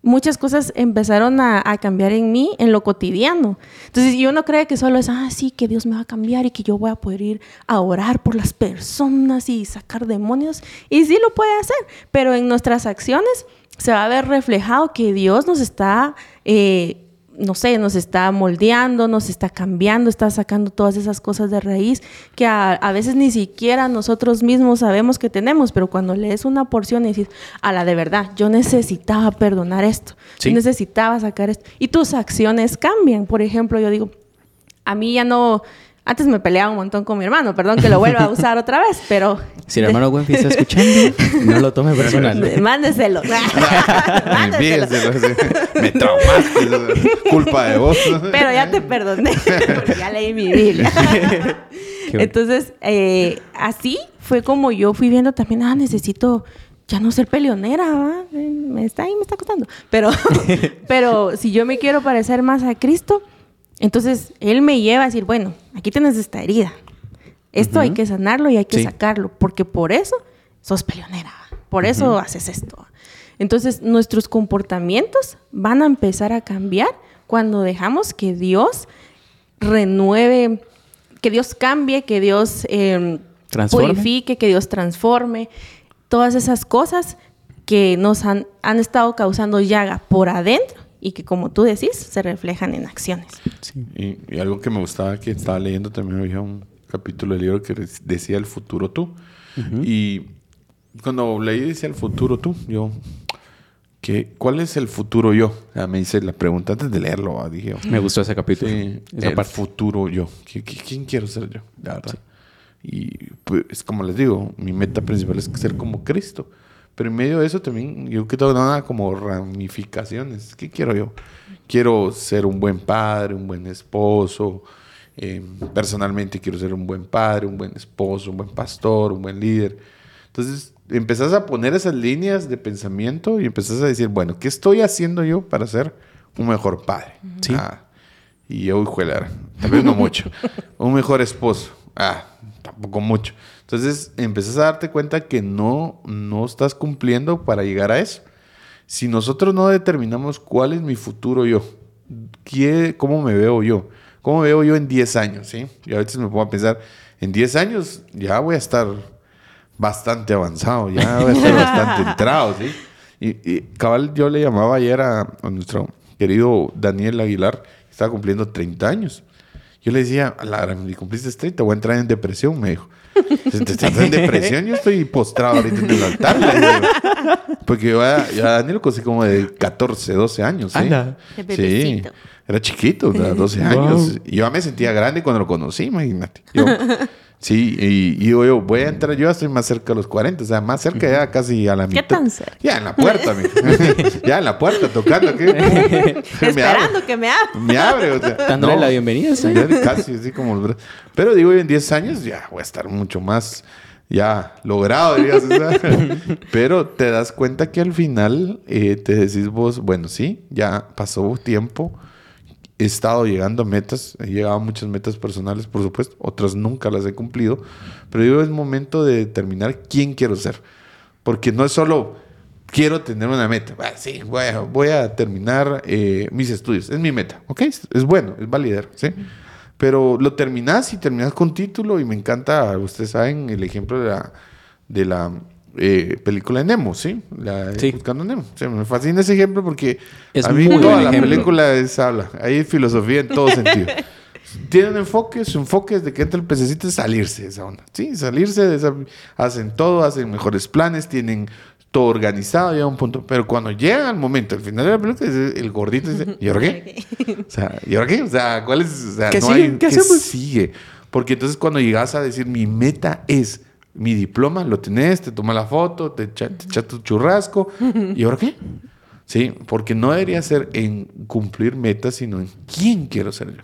muchas cosas empezaron a, cambiar en mí, en lo cotidiano. Entonces yo no creo que solo es, ah, sí, que Dios me va a cambiar y que yo voy a poder ir a orar por las personas y sacar demonios. Y sí lo puede hacer, pero en nuestras acciones se va a ver reflejado que Dios nos está... Eh, no sé, nos está moldeando, nos está cambiando, está sacando todas esas cosas de raíz que a, a, veces ni siquiera nosotros mismos sabemos que tenemos, pero cuando lees una porción y dices, a la de verdad, yo necesitaba perdonar esto,
Sí.
yo necesitaba sacar esto, y tus acciones cambian. Por ejemplo, yo digo, a mí ya no, antes me peleaba un montón con mi hermano, perdón que lo vuelva a usar otra vez, pero...
Si el hermano Wenfi está escuchando, no lo tome personal.
Mándeselo. Mándeselo.
Me traumaste. Culpa de vos.
Pero ya te perdoné, porque ya leí mi Biblia. Entonces, eh, así fue como yo fui viendo también, ah, necesito ya no ser peleonera, ¿va? Eh, me está ahí, me está costando. Pero, pero si yo me quiero parecer más a Cristo, entonces Él me lleva a decir, bueno, aquí tienes esta herida. Esto hay que sanarlo y hay que
Sí.
sacarlo, porque por eso sos peleonera, por eso haces esto. Entonces, nuestros comportamientos van a empezar a cambiar cuando dejamos que Dios renueve, que Dios cambie, que Dios eh,
Transforme.
purifique, que Dios transforme. Todas esas cosas que nos han, han estado causando llaga por adentro y que, como tú decís, se reflejan en acciones.
Sí.
Y, y algo que me gustaba que estaba leyendo también había un capítulo del libro que decía el futuro tú. Y cuando leí decía el futuro tú, yo, ¿qué, ¿cuál es el futuro yo? O sea, me hice la pregunta antes de leerlo. ah, Dije,
Me gustó ese capítulo.
Sí,
Esa
el
parte.
futuro yo. ¿Qui- qui- ¿Quién quiero ser yo? La verdad. Y pues, es como les digo, mi meta principal es ser como Cristo. Pero en medio de eso también, yo que tengo nada como ramificaciones. ¿Qué quiero yo? Quiero ser un buen padre, un buen esposo. eh, personalmente quiero ser un buen padre, un buen esposo, un buen pastor, un buen líder. Entonces empezás a poner esas líneas de pensamiento y empezás a decir, bueno, ¿qué estoy haciendo yo para ser un mejor padre?
Sí.
Ah, y yo, juelar, tal vez no mucho. un mejor esposo. Ah, tampoco mucho. Entonces empezás a darte cuenta que no, no estás cumpliendo para llegar a eso. Si nosotros no determinamos cuál es mi futuro yo, qué, cómo me veo yo, cómo me veo yo en 10 años, ¿sí? Y a veces me pongo a pensar, en 10 años ya voy a estar bastante avanzado, ya voy a estar bastante entrado, ¿sí? Y, y cabal, yo le llamaba ayer a, a nuestro querido Daniel Aguilar, que estaba cumpliendo 30 años. Yo le decía, a la gran, cumpliste 30, voy a entrar en depresión, me dijo. ¿Te estás en depresión? Yo estoy postrado ahorita en el altar. Porque yo a, yo a Daniel lo conocí como de 14, 12 años. ¿sí?
Anda.
De
Sí. Era chiquito, o sea, 12
Wow.
años. Y yo ya me sentía grande cuando lo conocí, imagínate. Yo, sí, y, y digo yo, voy a entrar, yo ya estoy más cerca de los 40, o sea, más cerca ya casi a la
¿Qué
mitad.
tan cerca?
Ya en la puerta, mi. ya en la puerta, tocando. ¿qué? abre,
Esperando que me hable.
me abre, o sea.
Dándole
no.
la bienvenida. ¿sí?
Casi, así como. Pero digo, en 10 años ya voy a estar mucho más ya logrado, dirías. Pero te das cuenta que al final eh, te decís vos, bueno, sí, ya pasó tiempo. He estado llegando a metas, he llegado a muchas metas personales, por supuesto, otras nunca las he cumplido, pero digo, es momento de determinar quién quiero ser, porque no es solo quiero tener una meta, Ah, sí, voy a, voy a terminar eh, mis estudios, es mi meta, ¿ok? Es, bueno, es validar, ¿sí? Pero lo terminas y terminas con título y me encanta, ustedes saben, el ejemplo de la, de la eh, película de Nemo, ¿sí? La de
Sí.
Buscando Nemo. O sea, me fascina ese ejemplo porque
Es
a mí
muy
toda la
ejemplo.
película es habla. Hay filosofía en todo sentido. Tiene un enfoque, su enfoque desde que entra el pececito es salirse de esa onda. Sí, salirse de esa... Hacen todo, hacen mejores planes, tienen todo organizado, llega a un punto. Pero cuando llega el momento, al final de la película, dice- el gordito dice, ¿y ahora qué? O sea, ¿y ahora qué? O sea, ¿cuál es? O sea,
¿Qué
no
sigue?
hay-
¿Qué hacemos?
sigue? Porque entonces cuando llegas a decir, mi meta es mi diploma, lo tenés, te toma la foto, te echa, te echa tu churrasco, ¿y ahora qué? Sí, porque no debería ser en cumplir metas, sino en quién quiero ser yo.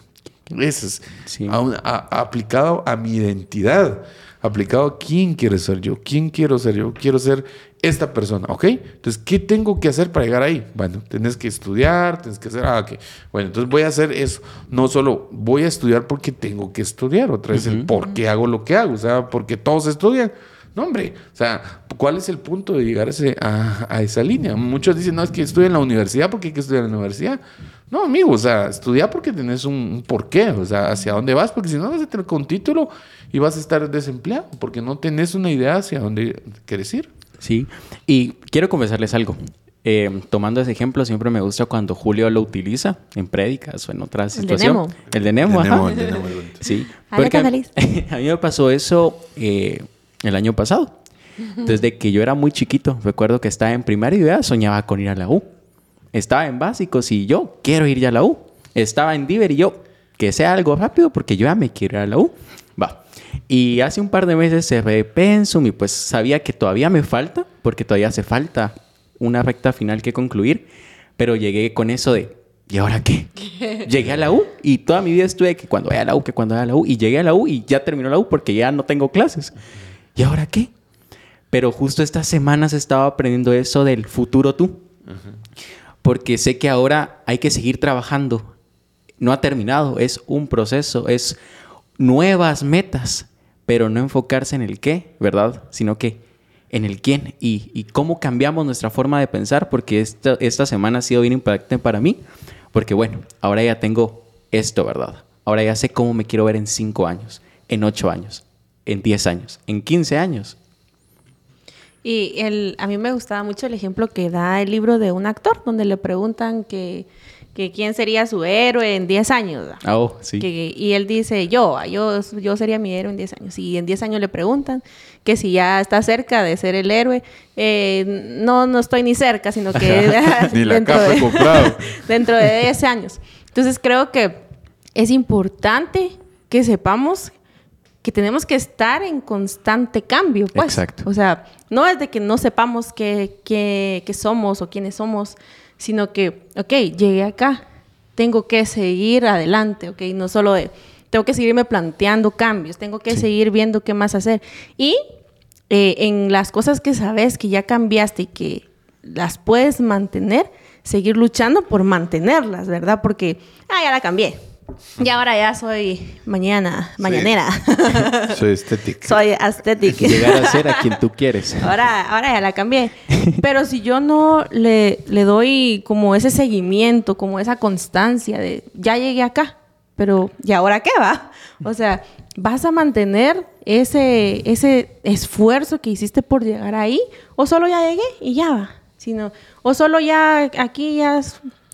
Eso es
Sí.
a un- a- aplicado a mi identidad, aplicado a quién quiero ser yo, quién quiero ser yo, quiero ser esta persona, ¿ok? Entonces, ¿qué tengo que hacer para llegar ahí? Bueno, tienes que estudiar, tienes que hacer, ah, ok. Bueno, entonces voy a hacer eso. No solo voy a estudiar porque tengo que estudiar, otra vez el por qué hago lo que hago, o sea, porque todos estudian. No, hombre, o sea, ¿cuál es el punto de llegar a, ese- a- a esa línea? Muchos dicen, no, es que estoy en la universidad porque hay que estudiar en la universidad. No, amigo, o sea, estudia porque tenés un, un porqué, o sea, hacia dónde vas, porque si no vas a tener con título y vas a estar desempleado, porque no tenés una idea hacia dónde quieres ir.
Sí, y quiero confesarles algo. Eh, tomando ese ejemplo, siempre me gusta cuando Julio lo utiliza en prédicas o en otras
El de
situaciones.
Nemo.
El de Nemo,
El de
ajá.
Nemo, el de Nemo.
Sí.
Alerta
Porque a mí me pasó eso eh, el año pasado. Desde que yo era muy chiquito, recuerdo que estaba en primaria y ya soñaba con ir a la U. Estaba en básicos y yo quiero ir ya a la U. Estaba en Diver y yo que sea algo rápido porque yo ya me quiero ir a la U. Va. Y hace un par de meses cerré Pensum y pues sabía que todavía me falta, porque todavía hace falta una recta final que concluir, pero llegué con eso de, ¿y ahora qué? llegué a la U y toda mi vida estuve que cuando vaya a la U, que cuando vaya a la U, y llegué a la U y ya terminó la U porque ya no tengo clases. ¿Y ahora qué? Pero justo estas semanas estaba aprendiendo eso del futuro tú. Porque sé que ahora hay que seguir trabajando. No ha terminado, es un proceso, es nuevas metas, pero no enfocarse en el qué, ¿verdad? Sino que en el quién y, cómo cambiamos nuestra forma de pensar, porque esta, esta semana ha sido bien impactante para mí, porque bueno, ahora ya tengo esto, ¿verdad? Ahora ya sé cómo me quiero ver en 5 años, en 8 años, en 10 años, en 15 años.
Y el, a mí me gustaba mucho el ejemplo que da el libro de un actor, donde le preguntan que, que quién sería su héroe en 10 años.
Ah, oh, sí.
Que- y él dice, yo, yo, yo sería mi héroe en 10 años. Y en 10 años le preguntan que si ya está cerca de ser el héroe. Eh, no, no estoy ni cerca, sino que
Ni la
dentro
capa
de-
comprado.
dentro de 10 años. Entonces creo que es importante que sepamos que tenemos que estar en constante cambio, pues.
Exacto.
O sea, no es de que no sepamos qué, qué- qué somos o quiénes somos, sino que, ok, llegué acá, tengo que seguir adelante, ok, no solo de, tengo que seguirme planteando cambios, tengo que seguir viendo qué más hacer. Y eh, en las cosas que sabes que ya cambiaste y que las puedes mantener, seguir luchando por mantenerlas, ¿verdad? Porque, ah, ya la cambié. Y ahora ya soy mañana, mañanera.
Soy estético.
soy aesthetic.
Llegar a ser a quien tú quieres.
Ahora, ahora ya la cambié. Pero si yo no le, le doy como ese seguimiento, como esa constancia de ya llegué acá, pero ¿y ahora qué va? O sea, ¿vas a mantener ese, ese esfuerzo que hiciste por llegar ahí? ¿O solo ya llegué y ya va? Sino, o solo ya aquí ya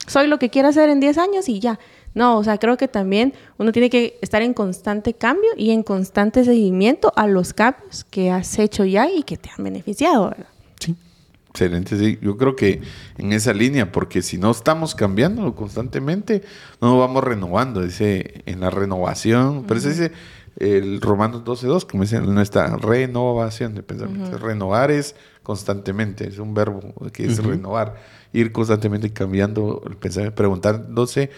soy lo que quiero hacer en 10 años y ya. No, o sea, creo que también uno tiene que estar en constante cambio y en constante seguimiento a los cambios que has hecho ya y que te han beneficiado, ¿verdad?
Excelente, sí. Yo creo que en esa línea, porque si no estamos cambiando constantemente, no nos vamos renovando. Dice en la renovación, pero eso dice el Romanos 12.2, como dice nuestra renovación de pensamiento. Renovar es constantemente, es un verbo que es renovar, ir constantemente cambiando el pensamiento, preguntándose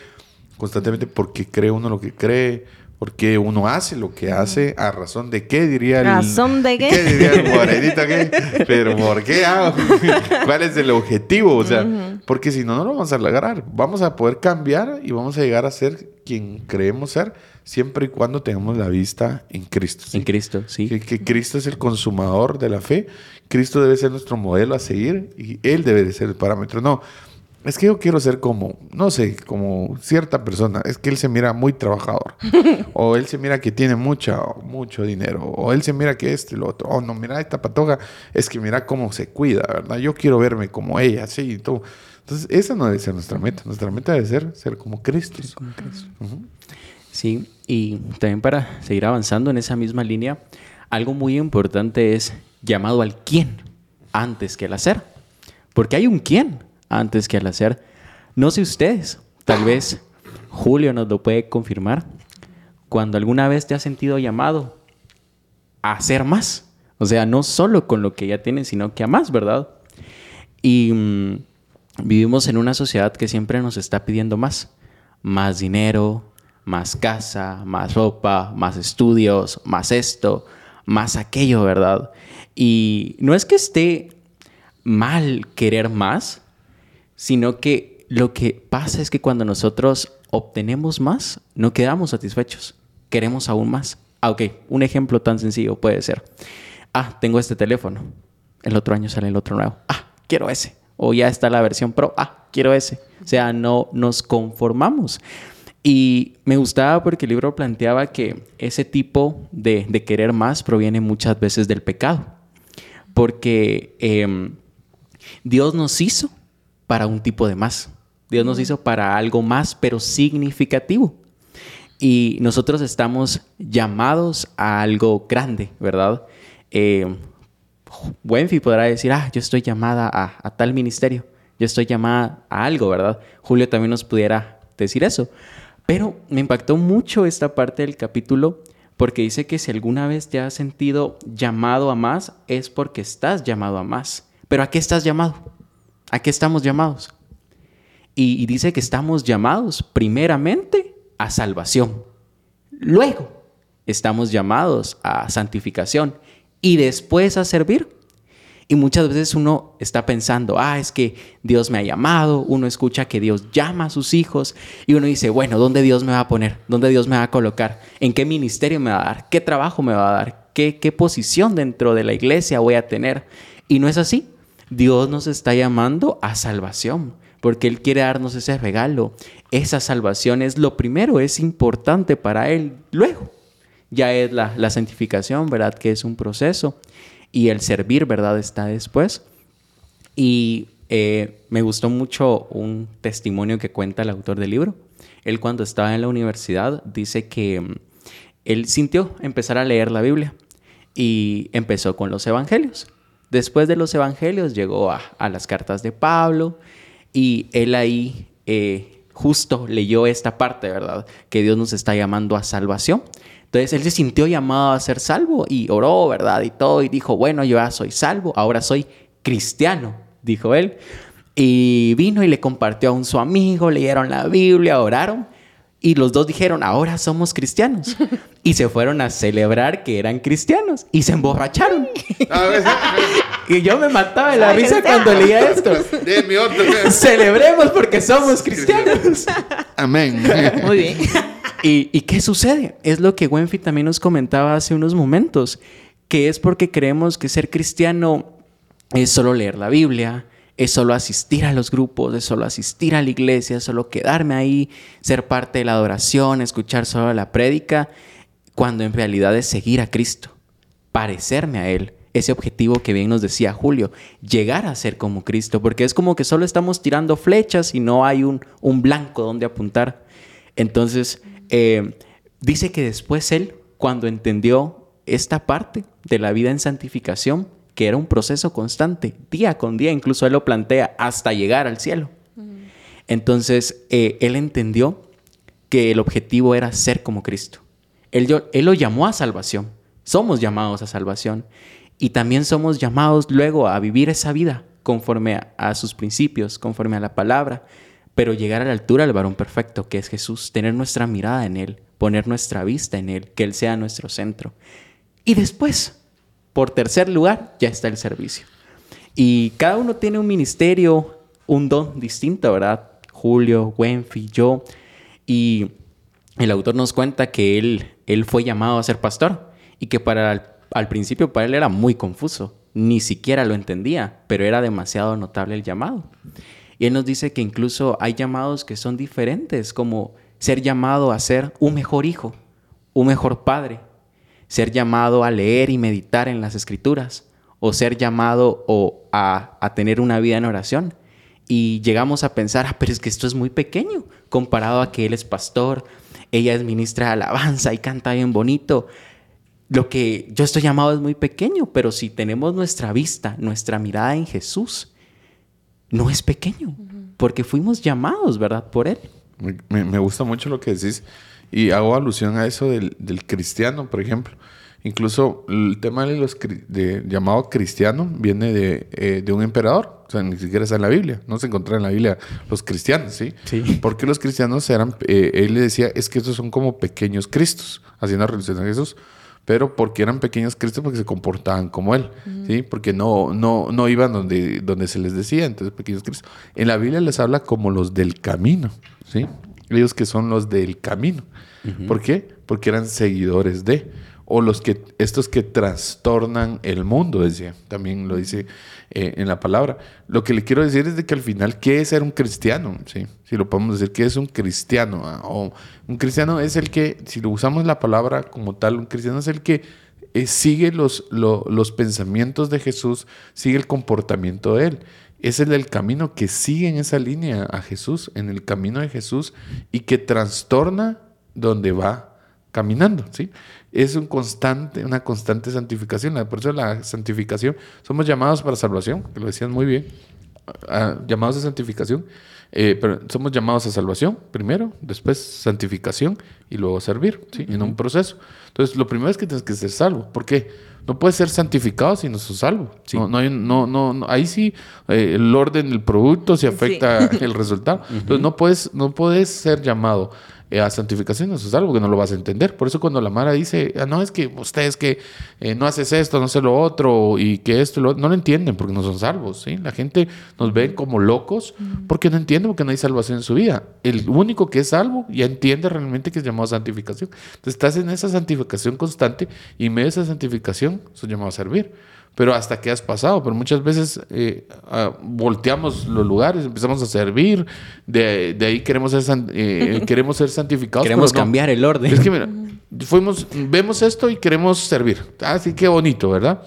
constantemente por qué cree uno lo que cree, por qué uno hace lo que hace, a razón de qué diría el...
¿Razón de qué?
diría el morenito qué? Pero ¿por qué hago? ¿Cuál es el objetivo? O sea, porque si no, no lo vamos a lograr. Vamos a poder cambiar y vamos a llegar a ser quien creemos ser siempre y cuando tengamos la vista en Cristo. ¿sí?
En Cristo, sí.
Que, que Cristo es el consumador de la fe. Cristo debe ser nuestro modelo a seguir y Él debe de ser el parámetro. No, es que yo quiero ser como, no sé, como cierta persona. Es que Él se mira muy trabajador. o Él se mira que tiene mucha, mucho dinero. O Él se mira que esto y lo otro. Oh, no, mira esta patoja. Es que mira cómo se cuida, ¿verdad? Yo quiero verme como ella, sí, y todo. Entonces, esa no debe ser nuestra meta. Nuestra meta debe ser ser como Cristo. Ujú.
Sí, y también para seguir avanzando en esa misma línea, algo muy importante es llamado al quién antes que al hacer. Porque hay un quién antes que al hacer. No sé ustedes, tal vez Julio nos lo puede confirmar. Cuando alguna vez te has sentido llamado a hacer más. O sea, no solo con lo que ya tienes, sino que a más, ¿verdad? Y mm, vivimos en una sociedad que siempre nos está pidiendo más. Más dinero, más casa, más ropa, más estudios, más esto, más aquello, ¿verdad? Y no es que esté mal querer más, sino que lo que pasa es que cuando nosotros obtenemos más, no quedamos satisfechos, queremos aún más. Ah, ok, un ejemplo tan sencillo puede ser. ah, tengo este teléfono. El otro año sale el otro nuevo. Ah, quiero ese. O ya está la versión Pro. Ah, quiero ese. O sea, no nos conformamos. Y me gustaba porque el libro planteaba que ese tipo de, querer más proviene muchas veces del pecado. Porque em, Dios nos hizo para un tipo de más. Dios nos hizo para algo más, pero significativo. Y nosotros estamos llamados a algo grande, ¿verdad? Eh, Wenfi podrá decir, ah, yo estoy llamada a, a, tal ministerio, yo estoy llamada a algo, ¿verdad? Julio también nos pudiera decir eso. Pero me impactó mucho esta parte del capítulo porque dice que si alguna vez te has sentido llamado a más, es porque estás llamado a más. Pero ¿a qué estás llamado? ¿A qué estamos llamados? Y, dice que estamos llamados primeramente a salvación. Luego estamos llamados a santificación y después a servir. Y muchas veces uno está pensando, ah, es que Dios me ha llamado, uno escucha que Dios llama a sus hijos y uno dice, bueno, ¿dónde Dios me va a poner? ¿Dónde Dios me va a colocar? ¿En qué ministerio me va a dar? ¿Qué trabajo me va a dar? ¿Qué, qué posición dentro de la iglesia voy a tener? Y no es así. Dios nos está llamando a salvación porque Él quiere darnos ese regalo. Esa salvación es lo primero, es importante para Él. Luego, ya es la, la santificación, ¿verdad? Que es un proceso y el servir, ¿verdad? Está después. Y eh, me gustó mucho un testimonio que cuenta el autor del libro. Él cuando estaba en la universidad dice que mm, él sintió empezar a leer la Biblia y empezó con los evangelios. Después de los evangelios llegó a, las cartas de Pablo y él ahí eh, justo leyó esta parte, ¿verdad? Que Dios nos está llamando a salvación. Entonces él se sintió llamado a ser salvo y oró, ¿verdad? Y todo, y dijo, bueno, yo ya soy salvo, ahora soy cristiano, dijo él. Y vino y le compartió a un su amigo, leyeron la Biblia, oraron. Y los dos dijeron, ahora somos cristianos. Y se fueron a celebrar que eran cristianos. Y se emborracharon. y yo me mataba de la risa cuando leía esto. Celebremos porque somos cristianos.
Amén.
Muy bien.
¿Y, qué sucede? Es lo que Wenfi también nos comentaba hace unos momentos, que es porque creemos que ser cristiano es solo leer la Biblia, es solo asistir a los grupos, es solo asistir a la iglesia, es solo quedarme ahí, ser parte de la adoración, escuchar solo la prédica, cuando en realidad es seguir a Cristo, parecerme a Él. Ese objetivo que bien nos decía Julio, llegar a ser como Cristo, porque es como que solo estamos tirando flechas y no hay un, un blanco donde apuntar. Entonces, eh, dice que después él, cuando entendió esta parte de la vida en santificación, que era un proceso constante, día con día, incluso él lo plantea, hasta llegar al cielo. Entonces, eh, él entendió que el objetivo era ser como Cristo. Él, él lo llamó a salvación. Somos llamados a salvación. Y también somos llamados luego a vivir esa vida conforme a sus principios, conforme a la palabra, pero llegar a la altura del varón perfecto, que es Jesús, tener nuestra mirada en Él, poner nuestra vista en Él, que Él sea nuestro centro. Y después, por tercer lugar, ya está el servicio. Y cada uno tiene un ministerio, un don distinto, ¿verdad? Julio, Wenfi, yo. Y el autor nos cuenta que él, él fue llamado a ser pastor y que para al principio para él era muy confuso. Ni siquiera lo entendía, pero era demasiado notable el llamado. Y Él nos dice que incluso hay llamados que son diferentes, como ser llamado a ser un mejor hijo, un mejor padre, ser llamado a leer y meditar en las escrituras, o ser llamado o a, a tener una vida en oración. Y llegamos a pensar, ah, pero es que esto es muy pequeño comparado a que él es pastor, ella es ministra de alabanza y canta bien bonito. Lo que yo estoy llamado es muy pequeño, pero si tenemos nuestra vista, nuestra mirada en Jesús, no es pequeño, porque fuimos llamados, ¿verdad? Por Él.
Me, gusta mucho lo que decís y hago alusión a eso del, cristiano, por ejemplo. Incluso el tema de los de, llamado cristiano viene de, eh, de, un emperador. O sea, ni siquiera está en la Biblia. No se encuentra en la Biblia los cristianos, ¿sí?
Sí.
Porque los cristianos eran... Eh, él le decía, es que estos son como pequeños cristos, haciendo relación a Jesús pero porque eran pequeños cristos porque se comportaban como él, ¿sí? Porque no, no, no iban donde, donde se les decía, entonces pequeños cristos. En la Biblia les habla como los del camino, ¿sí? Ellos que son los del camino. ¿Por qué? Porque eran seguidores de. o los que, estos que trastornan el mundo, decía, también lo dice eh, en la palabra. Lo que le quiero decir es de que al final, ¿qué es ser un cristiano? ¿Sí? Si lo podemos decir, ¿qué es un cristiano? Ah, o un cristiano es el que, si lo usamos la palabra como tal, un cristiano es el que eh, sigue los, los pensamientos de Jesús, sigue el comportamiento de Él. Es el del camino que sigue en esa línea a Jesús, en el camino de Jesús, y que trastorna donde va caminando, ¿sí? Es un constante, una constante santificación. Por eso la santificación, somos llamados para salvación, que lo decían muy bien, llamados a santificación, eh, pero somos llamados a salvación primero, después santificación y luego servir, ¿sí? En un proceso. Entonces, lo primero es que tienes que ser salvo. ¿Por qué? No puedes ser santificado si no sos salvo. No, no, no, no, ahí sí eh, el orden del producto se afecta el resultado. Entonces, no puedes, no puedes ser llamado eh, a santificación, eso es algo que no lo vas a entender. Por eso cuando la Mara dice, ah, no, es que ustedes que eh, no haces esto, no haces lo otro, y que esto, lo... no lo entienden porque no son salvos. ¿sí? La gente nos ve como locos porque no entienden, porque no hay salvación en su vida. El único que es salvo ya entiende realmente que es llamado santificación. Entonces estás en esa santificación constante y en medio de esa santificación son llamados a servir pero hasta que has pasado. Pero muchas veces eh, ah, volteamos los lugares, empezamos a servir, de, ahí queremos ser, eh, queremos ser santificados.
Queremos cambiar el orden.
Es que mira, fuimos, vemos esto y queremos servir. Ah, sí, qué bonito, ¿verdad?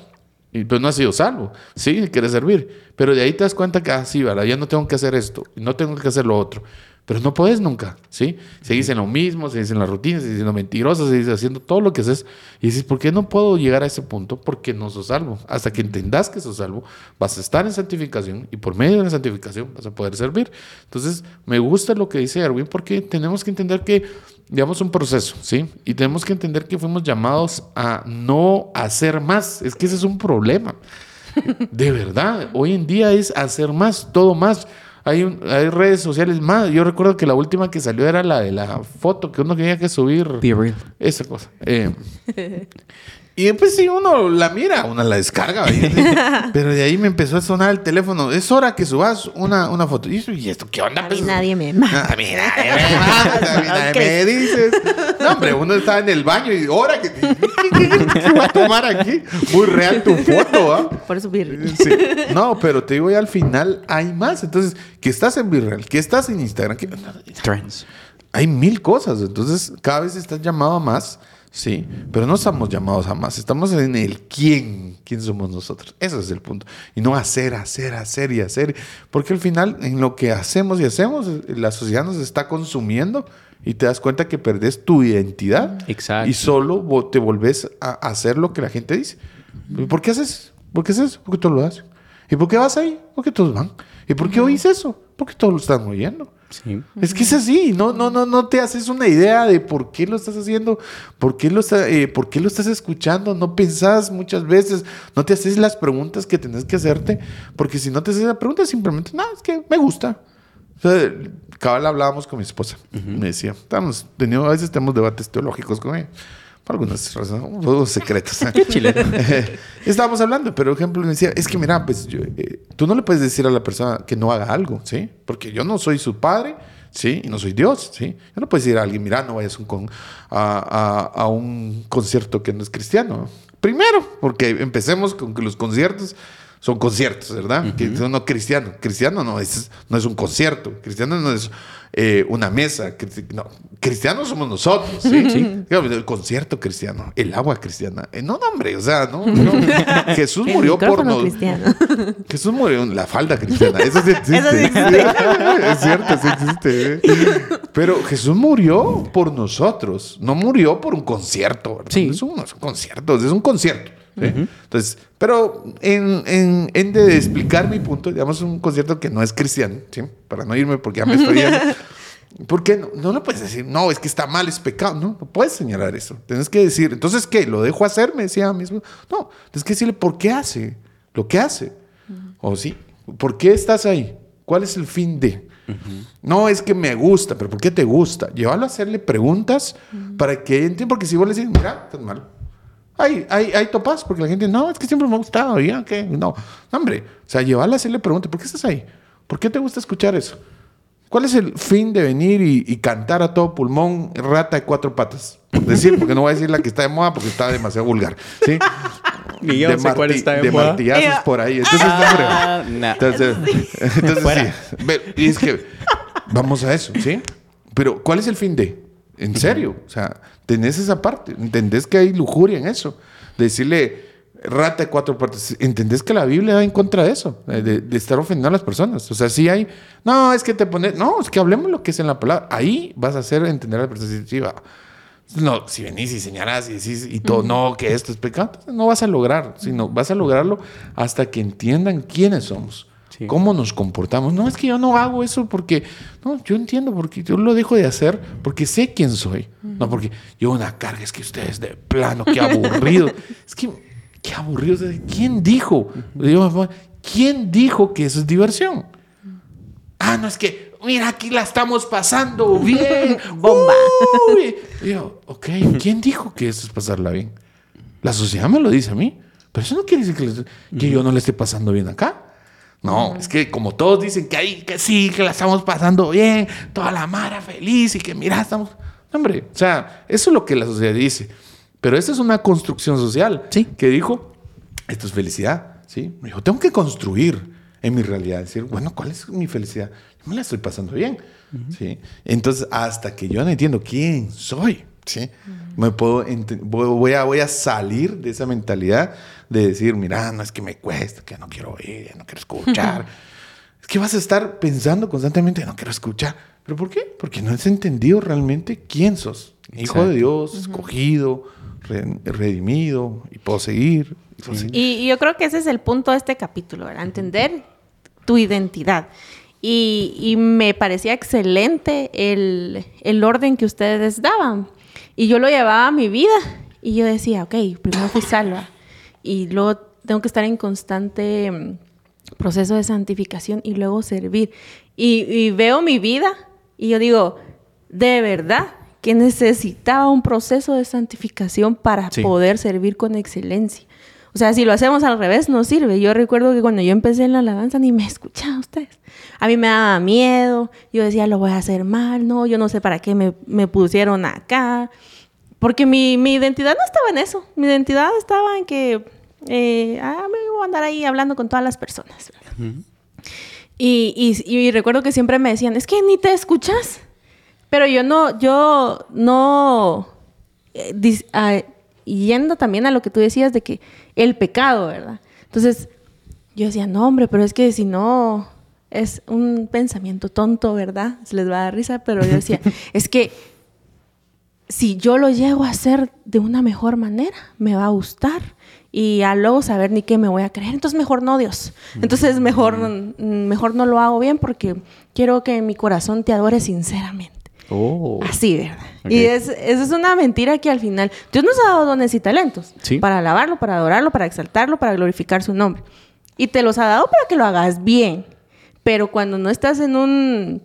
Y pues no has sido salvo. Sí, quieres servir. Pero de ahí te das cuenta que, ah, sí, ¿verdad? Ya no tengo que hacer esto, no tengo que hacer lo otro. Pero no puedes nunca, ¿sí? Seguís en lo mismo, seguís en las rutinas, seguís siendo mentiroso, seguís haciendo todo lo que haces. Y dices, ¿por qué no puedo llegar a ese punto? Porque no sos salvo. Hasta que entendas que sos salvo, vas a estar en santificación y por medio de la santificación vas a poder servir. Entonces, me gusta lo que dice Erwin porque tenemos que entender que, digamos, un proceso, ¿sí? Y tenemos que entender que fuimos llamados a no hacer más. Es que ese es un problema. De verdad, hoy en día es hacer más, todo más. Hay, hay redes sociales más. Yo recuerdo que la última que salió era la de la foto que uno tenía que subir.
Be real.
Esa cosa. Eh, y después si uno la mira, uno la descarga. Pero de ahí me empezó a sonar el teléfono. Es hora que subas una, una foto. ¿Y esto qué onda?
A mí pues, nadie me mata.
A mí nadie me mata. A mí nadie me dices. No, hombre, uno está en el baño y hora que... ¿Qué va a tomar aquí? Muy real tu foto, ¿ah?
Por eso Virreal.
Sí. No, pero te digo, ya al final hay más. Entonces, que estás en Virreal, que estás en Instagram. Que...
Trends.
Hay mil cosas. Entonces, cada vez estás llamado a más Sí, pero no estamos llamados a más, estamos en el quién, quién somos nosotros. Ese es el punto. Y no hacer, hacer, hacer y hacer. Porque al final, en lo que hacemos y hacemos, la sociedad nos está consumiendo y te das cuenta que perdés tu identidad.
Exacto.
Y solo te volvés a hacer lo que la gente dice. ¿Por qué haces? ¿Por qué haces? Porque todos lo hacen. ¿Y por qué vas ahí? Porque todos van. ¿Y por qué oís eso? Porque todos lo están oyendo. Es que es así, no, no, no, no te haces una idea de por qué lo estás haciendo, por qué lo, eh, por qué lo estás escuchando, no pensás muchas veces, no te haces las preguntas que tenés que hacerte, porque si no te haces la pregunta, simplemente, no, es que me gusta. O sea, cabal hablábamos con mi esposa, me decía, estamos, tenido, a veces tenemos debates teológicos con ella algunas razones, secretos.
Qué chileno.
Estábamos hablando, pero ejemplo me decía, es que mira, pues eh, tú no le puedes decir a la persona que no haga algo, ¿sí? Porque yo no soy su padre, ¿sí? Y no soy Dios, ¿sí? Yo no puedo decir a alguien, mira, no vayas un a, a, un concierto que no es cristiano. Primero, porque empecemos con que los conciertos son conciertos, ¿verdad? Que son no cristiano. Cristiano no es, no es un concierto. Cristiano no es eh, una mesa. No, cristianos somos nosotros, ¿sí? El concierto cristiano, el agua cristiana. Eh, no, no, hombre, o sea, no. Jesús murió por nosotros. Jesús murió en la falda cristiana. Eso sí existe. es cierto, sí existe. ¿eh? Pero Jesús murió por nosotros. No murió por un concierto. Sí. es un concierto, es un concierto. Entonces, pero en, en, de explicar mi punto, digamos, un concierto que no es cristiano, ¿sí? para no irme porque ya me estoy yendo. ¿Por qué no? No le puedes decir, no, es que está mal, es pecado. No, no puedes señalar eso. Tienes que decir, entonces, ¿qué? ¿Lo dejo hacer? Me decía mismo. No, tienes que decirle por qué hace lo que hace. O sí, ¿por qué estás ahí? ¿Cuál es el fin de? No, es que me gusta, pero ¿por qué te gusta? Llevarlo a hacerle preguntas para que entienda, porque si vos le dices, mira, estás mal, hay, hay, hay topas, porque la gente, no, es que siempre me ha gustado, ¿ya? ¿Qué? No, hombre, o sea, llevarla a hacerle preguntas, ¿por qué estás ahí? ¿Por qué te gusta escuchar eso? ¿Cuál es el fin de venir y, y cantar a todo pulmón rata de cuatro patas? Por decir, porque no voy a decir la que está de moda porque está demasiado vulgar. ¿sí?
Ni yo sé cuál está de
de
moda.
martillazos por ahí. Entonces,
Ah,
hombre,
nah.
entonces, entonces sí. Ve, Y es que vamos a eso, ¿sí? Pero ¿cuál es el fin de? En serio, o sea, tenés esa parte, entendés que hay lujuria en eso. Decirle rata de cuatro partes, entendés que la Biblia va en contra de eso, eh, de, de estar ofendiendo a las personas. O sea, si hay, no, es que te pones, no, es que hablemos lo que es en la palabra. Ahí vas a hacer entender a la persona, sí, va. No, si venís y señalás y decís y todo, no, que esto es pecado, no vas a lograr, sino vas a lograrlo hasta que entiendan quiénes somos,
Sí.
cómo nos comportamos. No es que yo no hago eso porque, no, yo entiendo porque yo lo dejo de hacer porque sé quién soy, no porque yo una carga, es que ustedes de plano, qué aburrido. es que, qué aburrido. ¿Quién dijo? ¿Quién dijo que eso es diversión? Ah, no, es que, mira, aquí la estamos pasando bien.
Bomba.
Y yo, ok, ¿quién dijo que eso es pasarla bien? La sociedad me lo dice a mí. Pero eso no quiere decir que, le- que yo no le esté pasando bien acá. No, es que como todos dicen que ahí, que sí, que la estamos pasando bien, toda la mara feliz y que mira, estamos... Hombre, o sea, eso es lo que la sociedad dice. Pero esa es una construcción social
Sí.
que dijo, esto es felicidad, ¿sí? Me dijo, tengo que construir en mi realidad, decir, bueno, ¿cuál es mi felicidad? Yo me la estoy pasando bien, ¿sí? Entonces, hasta que yo no entiendo quién soy, ¿sí? Me puedo voy, a, voy a salir de esa mentalidad de decir, mira, no es que me cuesta, que no quiero oír, no quiero escuchar. es que vas a estar pensando constantemente, no quiero escuchar. ¿Pero por qué? Porque no has entendido realmente quién sos. Hijo
Exacto.
de Dios, escogido, re- redimido, y puedo seguir. y puedo seguir.
Y, y yo creo que ese es el punto de este capítulo, ¿verdad? Entender tu identidad. Y, y me parecía excelente el, el orden que ustedes daban. Y yo lo llevaba a mi vida. Y yo decía, ok, primero fui salva. Y luego tengo que estar en constante mm, proceso de santificación y luego servir. Y, y veo mi vida y yo digo, de verdad que necesitaba un proceso de santificación para
Sí.
poder servir con excelencia. O sea, si lo hacemos al revés, no sirve. Yo recuerdo que cuando yo empecé en la alabanza ni me escuchaban ustedes. A mí me daba miedo. Yo decía, lo voy a hacer mal. No, yo no sé para qué me, me pusieron acá. Porque mi, mi identidad no estaba en eso. Mi identidad estaba en que eh, ah, me voy a andar ahí hablando con todas las personas. ¿verdad? y, y- y recuerdo que siempre me decían, es que ni te escuchas. Pero yo no, yo no, eh, dis- ah, yendo también a lo que tú decías de que el pecado, ¿verdad? Entonces, yo decía, no, hombre, pero es que si no, es un pensamiento tonto, ¿verdad? Se les va a dar risa, pero yo decía, es que si yo lo llego a hacer de una mejor manera, me va a gustar. Y a luego saber ni qué me voy a creer. Entonces mejor no, Dios. Entonces mejor, mm, mejor no lo hago bien porque quiero que mi corazón te adore sinceramente.
Oh.
Así, ¿verdad?
Ok.
Y es, esa es una mentira que al final Dios nos ha dado dones y talentos
Sí.
para alabarlo, para adorarlo, para exaltarlo, para glorificar su nombre. Y te los ha dado para que lo hagas bien. Pero cuando no estás en un,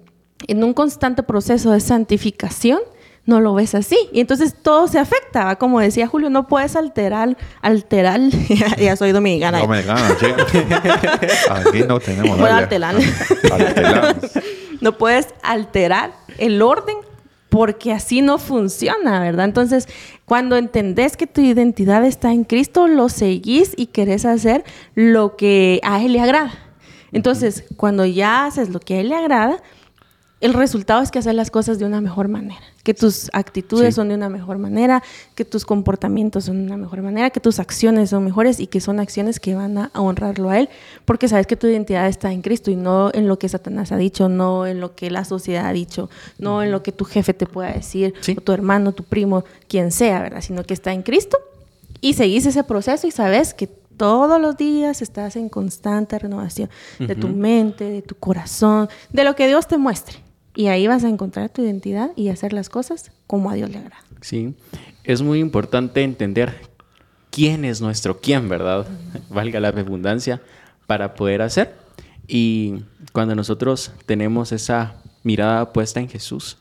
en un constante proceso de santificación, no lo ves así. Y entonces todo se afecta. ¿va? Como decía Julio, no puedes alterar, alterar, ya soy dominicana.
Ganas, Aquí no tenemos
Bueno,
nada.
No puedes alterar el orden porque así no funciona, ¿verdad? Entonces, cuando entendés que tu identidad está en Cristo, lo seguís y querés hacer lo que a Él le agrada. Entonces, cuando ya haces lo que a Él le agrada, el resultado es que haces las cosas de una mejor manera, que tus actitudes
Sí.
son de una mejor manera, que tus comportamientos son de una mejor manera, que tus acciones son mejores y que son acciones que van a honrarlo a Él, porque sabes que tu identidad está en Cristo y no en lo que Satanás ha dicho, no en lo que la sociedad ha dicho, no en lo que tu jefe te pueda decir,
Sí.
o tu hermano, tu primo, quien sea, ¿verdad? Sino que está en Cristo y seguís ese proceso y sabes que todos los días estás en constante renovación de tu mente, de tu corazón, de lo que Dios te muestre. Y ahí vas a encontrar tu identidad y hacer las cosas como a Dios le agrada.
Sí, es muy importante entender quién es nuestro quién, ¿verdad? Valga la redundancia, para poder hacer. Y cuando nosotros tenemos esa mirada puesta en Jesús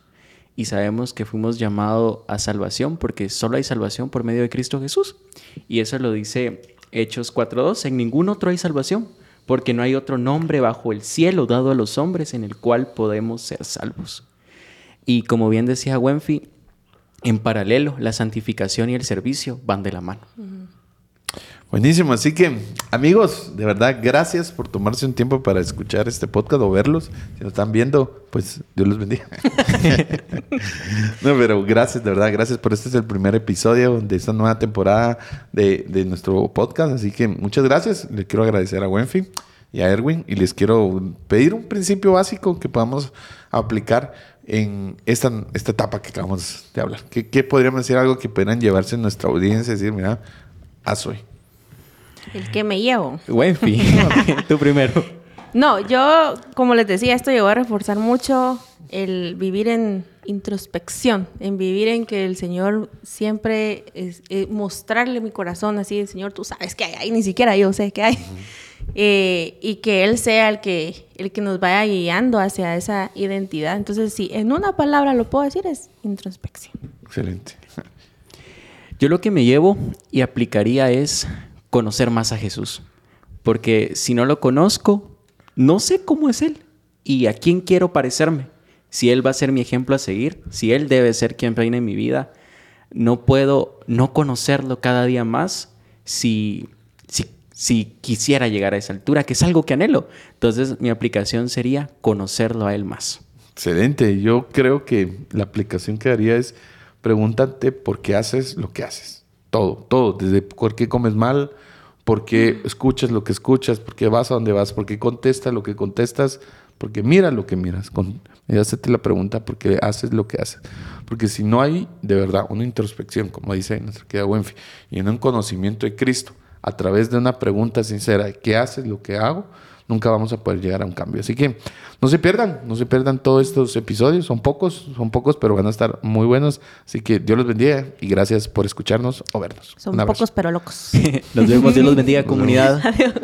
y sabemos que fuimos llamados a salvación, porque solo hay salvación por medio de Cristo Jesús. Y eso lo dice Hechos 4.2, en ningún otro hay salvación, porque no hay otro nombre bajo el cielo dado a los hombres en el cual podemos ser salvos. Y como bien decía Wenfi, en paralelo, la santificación y el servicio van de la mano.
Buenísimo, así que amigos, de verdad, gracias por tomarse un tiempo para escuchar este podcast o verlos. Si lo están viendo, pues Dios los bendiga. no, pero gracias, de verdad, gracias por este es el primer episodio de esta nueva temporada de, de nuestro podcast. Así que muchas gracias. Le quiero agradecer a Wenfi y a Erwin y les quiero pedir un principio básico que podamos aplicar en esta, esta etapa que acabamos de hablar. ¿Qué, qué podríamos decir algo que puedan llevarse en nuestra audiencia y decir, mira, haz hoy?
El que me llevo.
Wenfi, tú primero.
No, yo, como les decía, esto llegó a reforzar mucho el vivir en introspección, en vivir en que el Señor siempre es, eh, mostrarle mi corazón así, Señor, tú sabes que hay, ahí, ni siquiera yo sé que hay. Eh, y que Él sea el que, el que nos vaya guiando hacia esa identidad. Entonces, si en una palabra lo puedo decir, es introspección.
Excelente.
Yo lo que me llevo y aplicaría es conocer más a Jesús. Porque si no lo conozco, no sé cómo es Él y a quién quiero parecerme. Si Él va a ser mi ejemplo a seguir, si Él debe ser quien reine en mi vida, no puedo no conocerlo cada día más si, si, si quisiera llegar a esa altura, que es algo que anhelo. Entonces mi aplicación sería conocerlo a Él más.
Excelente. Yo creo que la aplicación que haría es pregúntate por qué haces lo que haces. Todo, todo. Desde por qué comes mal, por qué escuchas lo que escuchas, por qué vas a donde vas, por qué contestas lo que contestas, porque mira lo que miras. Con, y hacete la pregunta por qué haces lo que haces. Porque si no hay de verdad una introspección, como dice nuestra querida Wenfi, y en un conocimiento de Cristo, a través de una pregunta sincera qué haces lo que hago, nunca vamos a poder llegar a un cambio. Así que no se pierdan, no se pierdan todos estos episodios. Son pocos, son pocos, pero van a estar muy buenos. Así que Dios los bendiga y gracias por escucharnos o vernos.
Son pocos pero locos.
Nos vemos, Dios los bendiga, comunidad.
Adiós.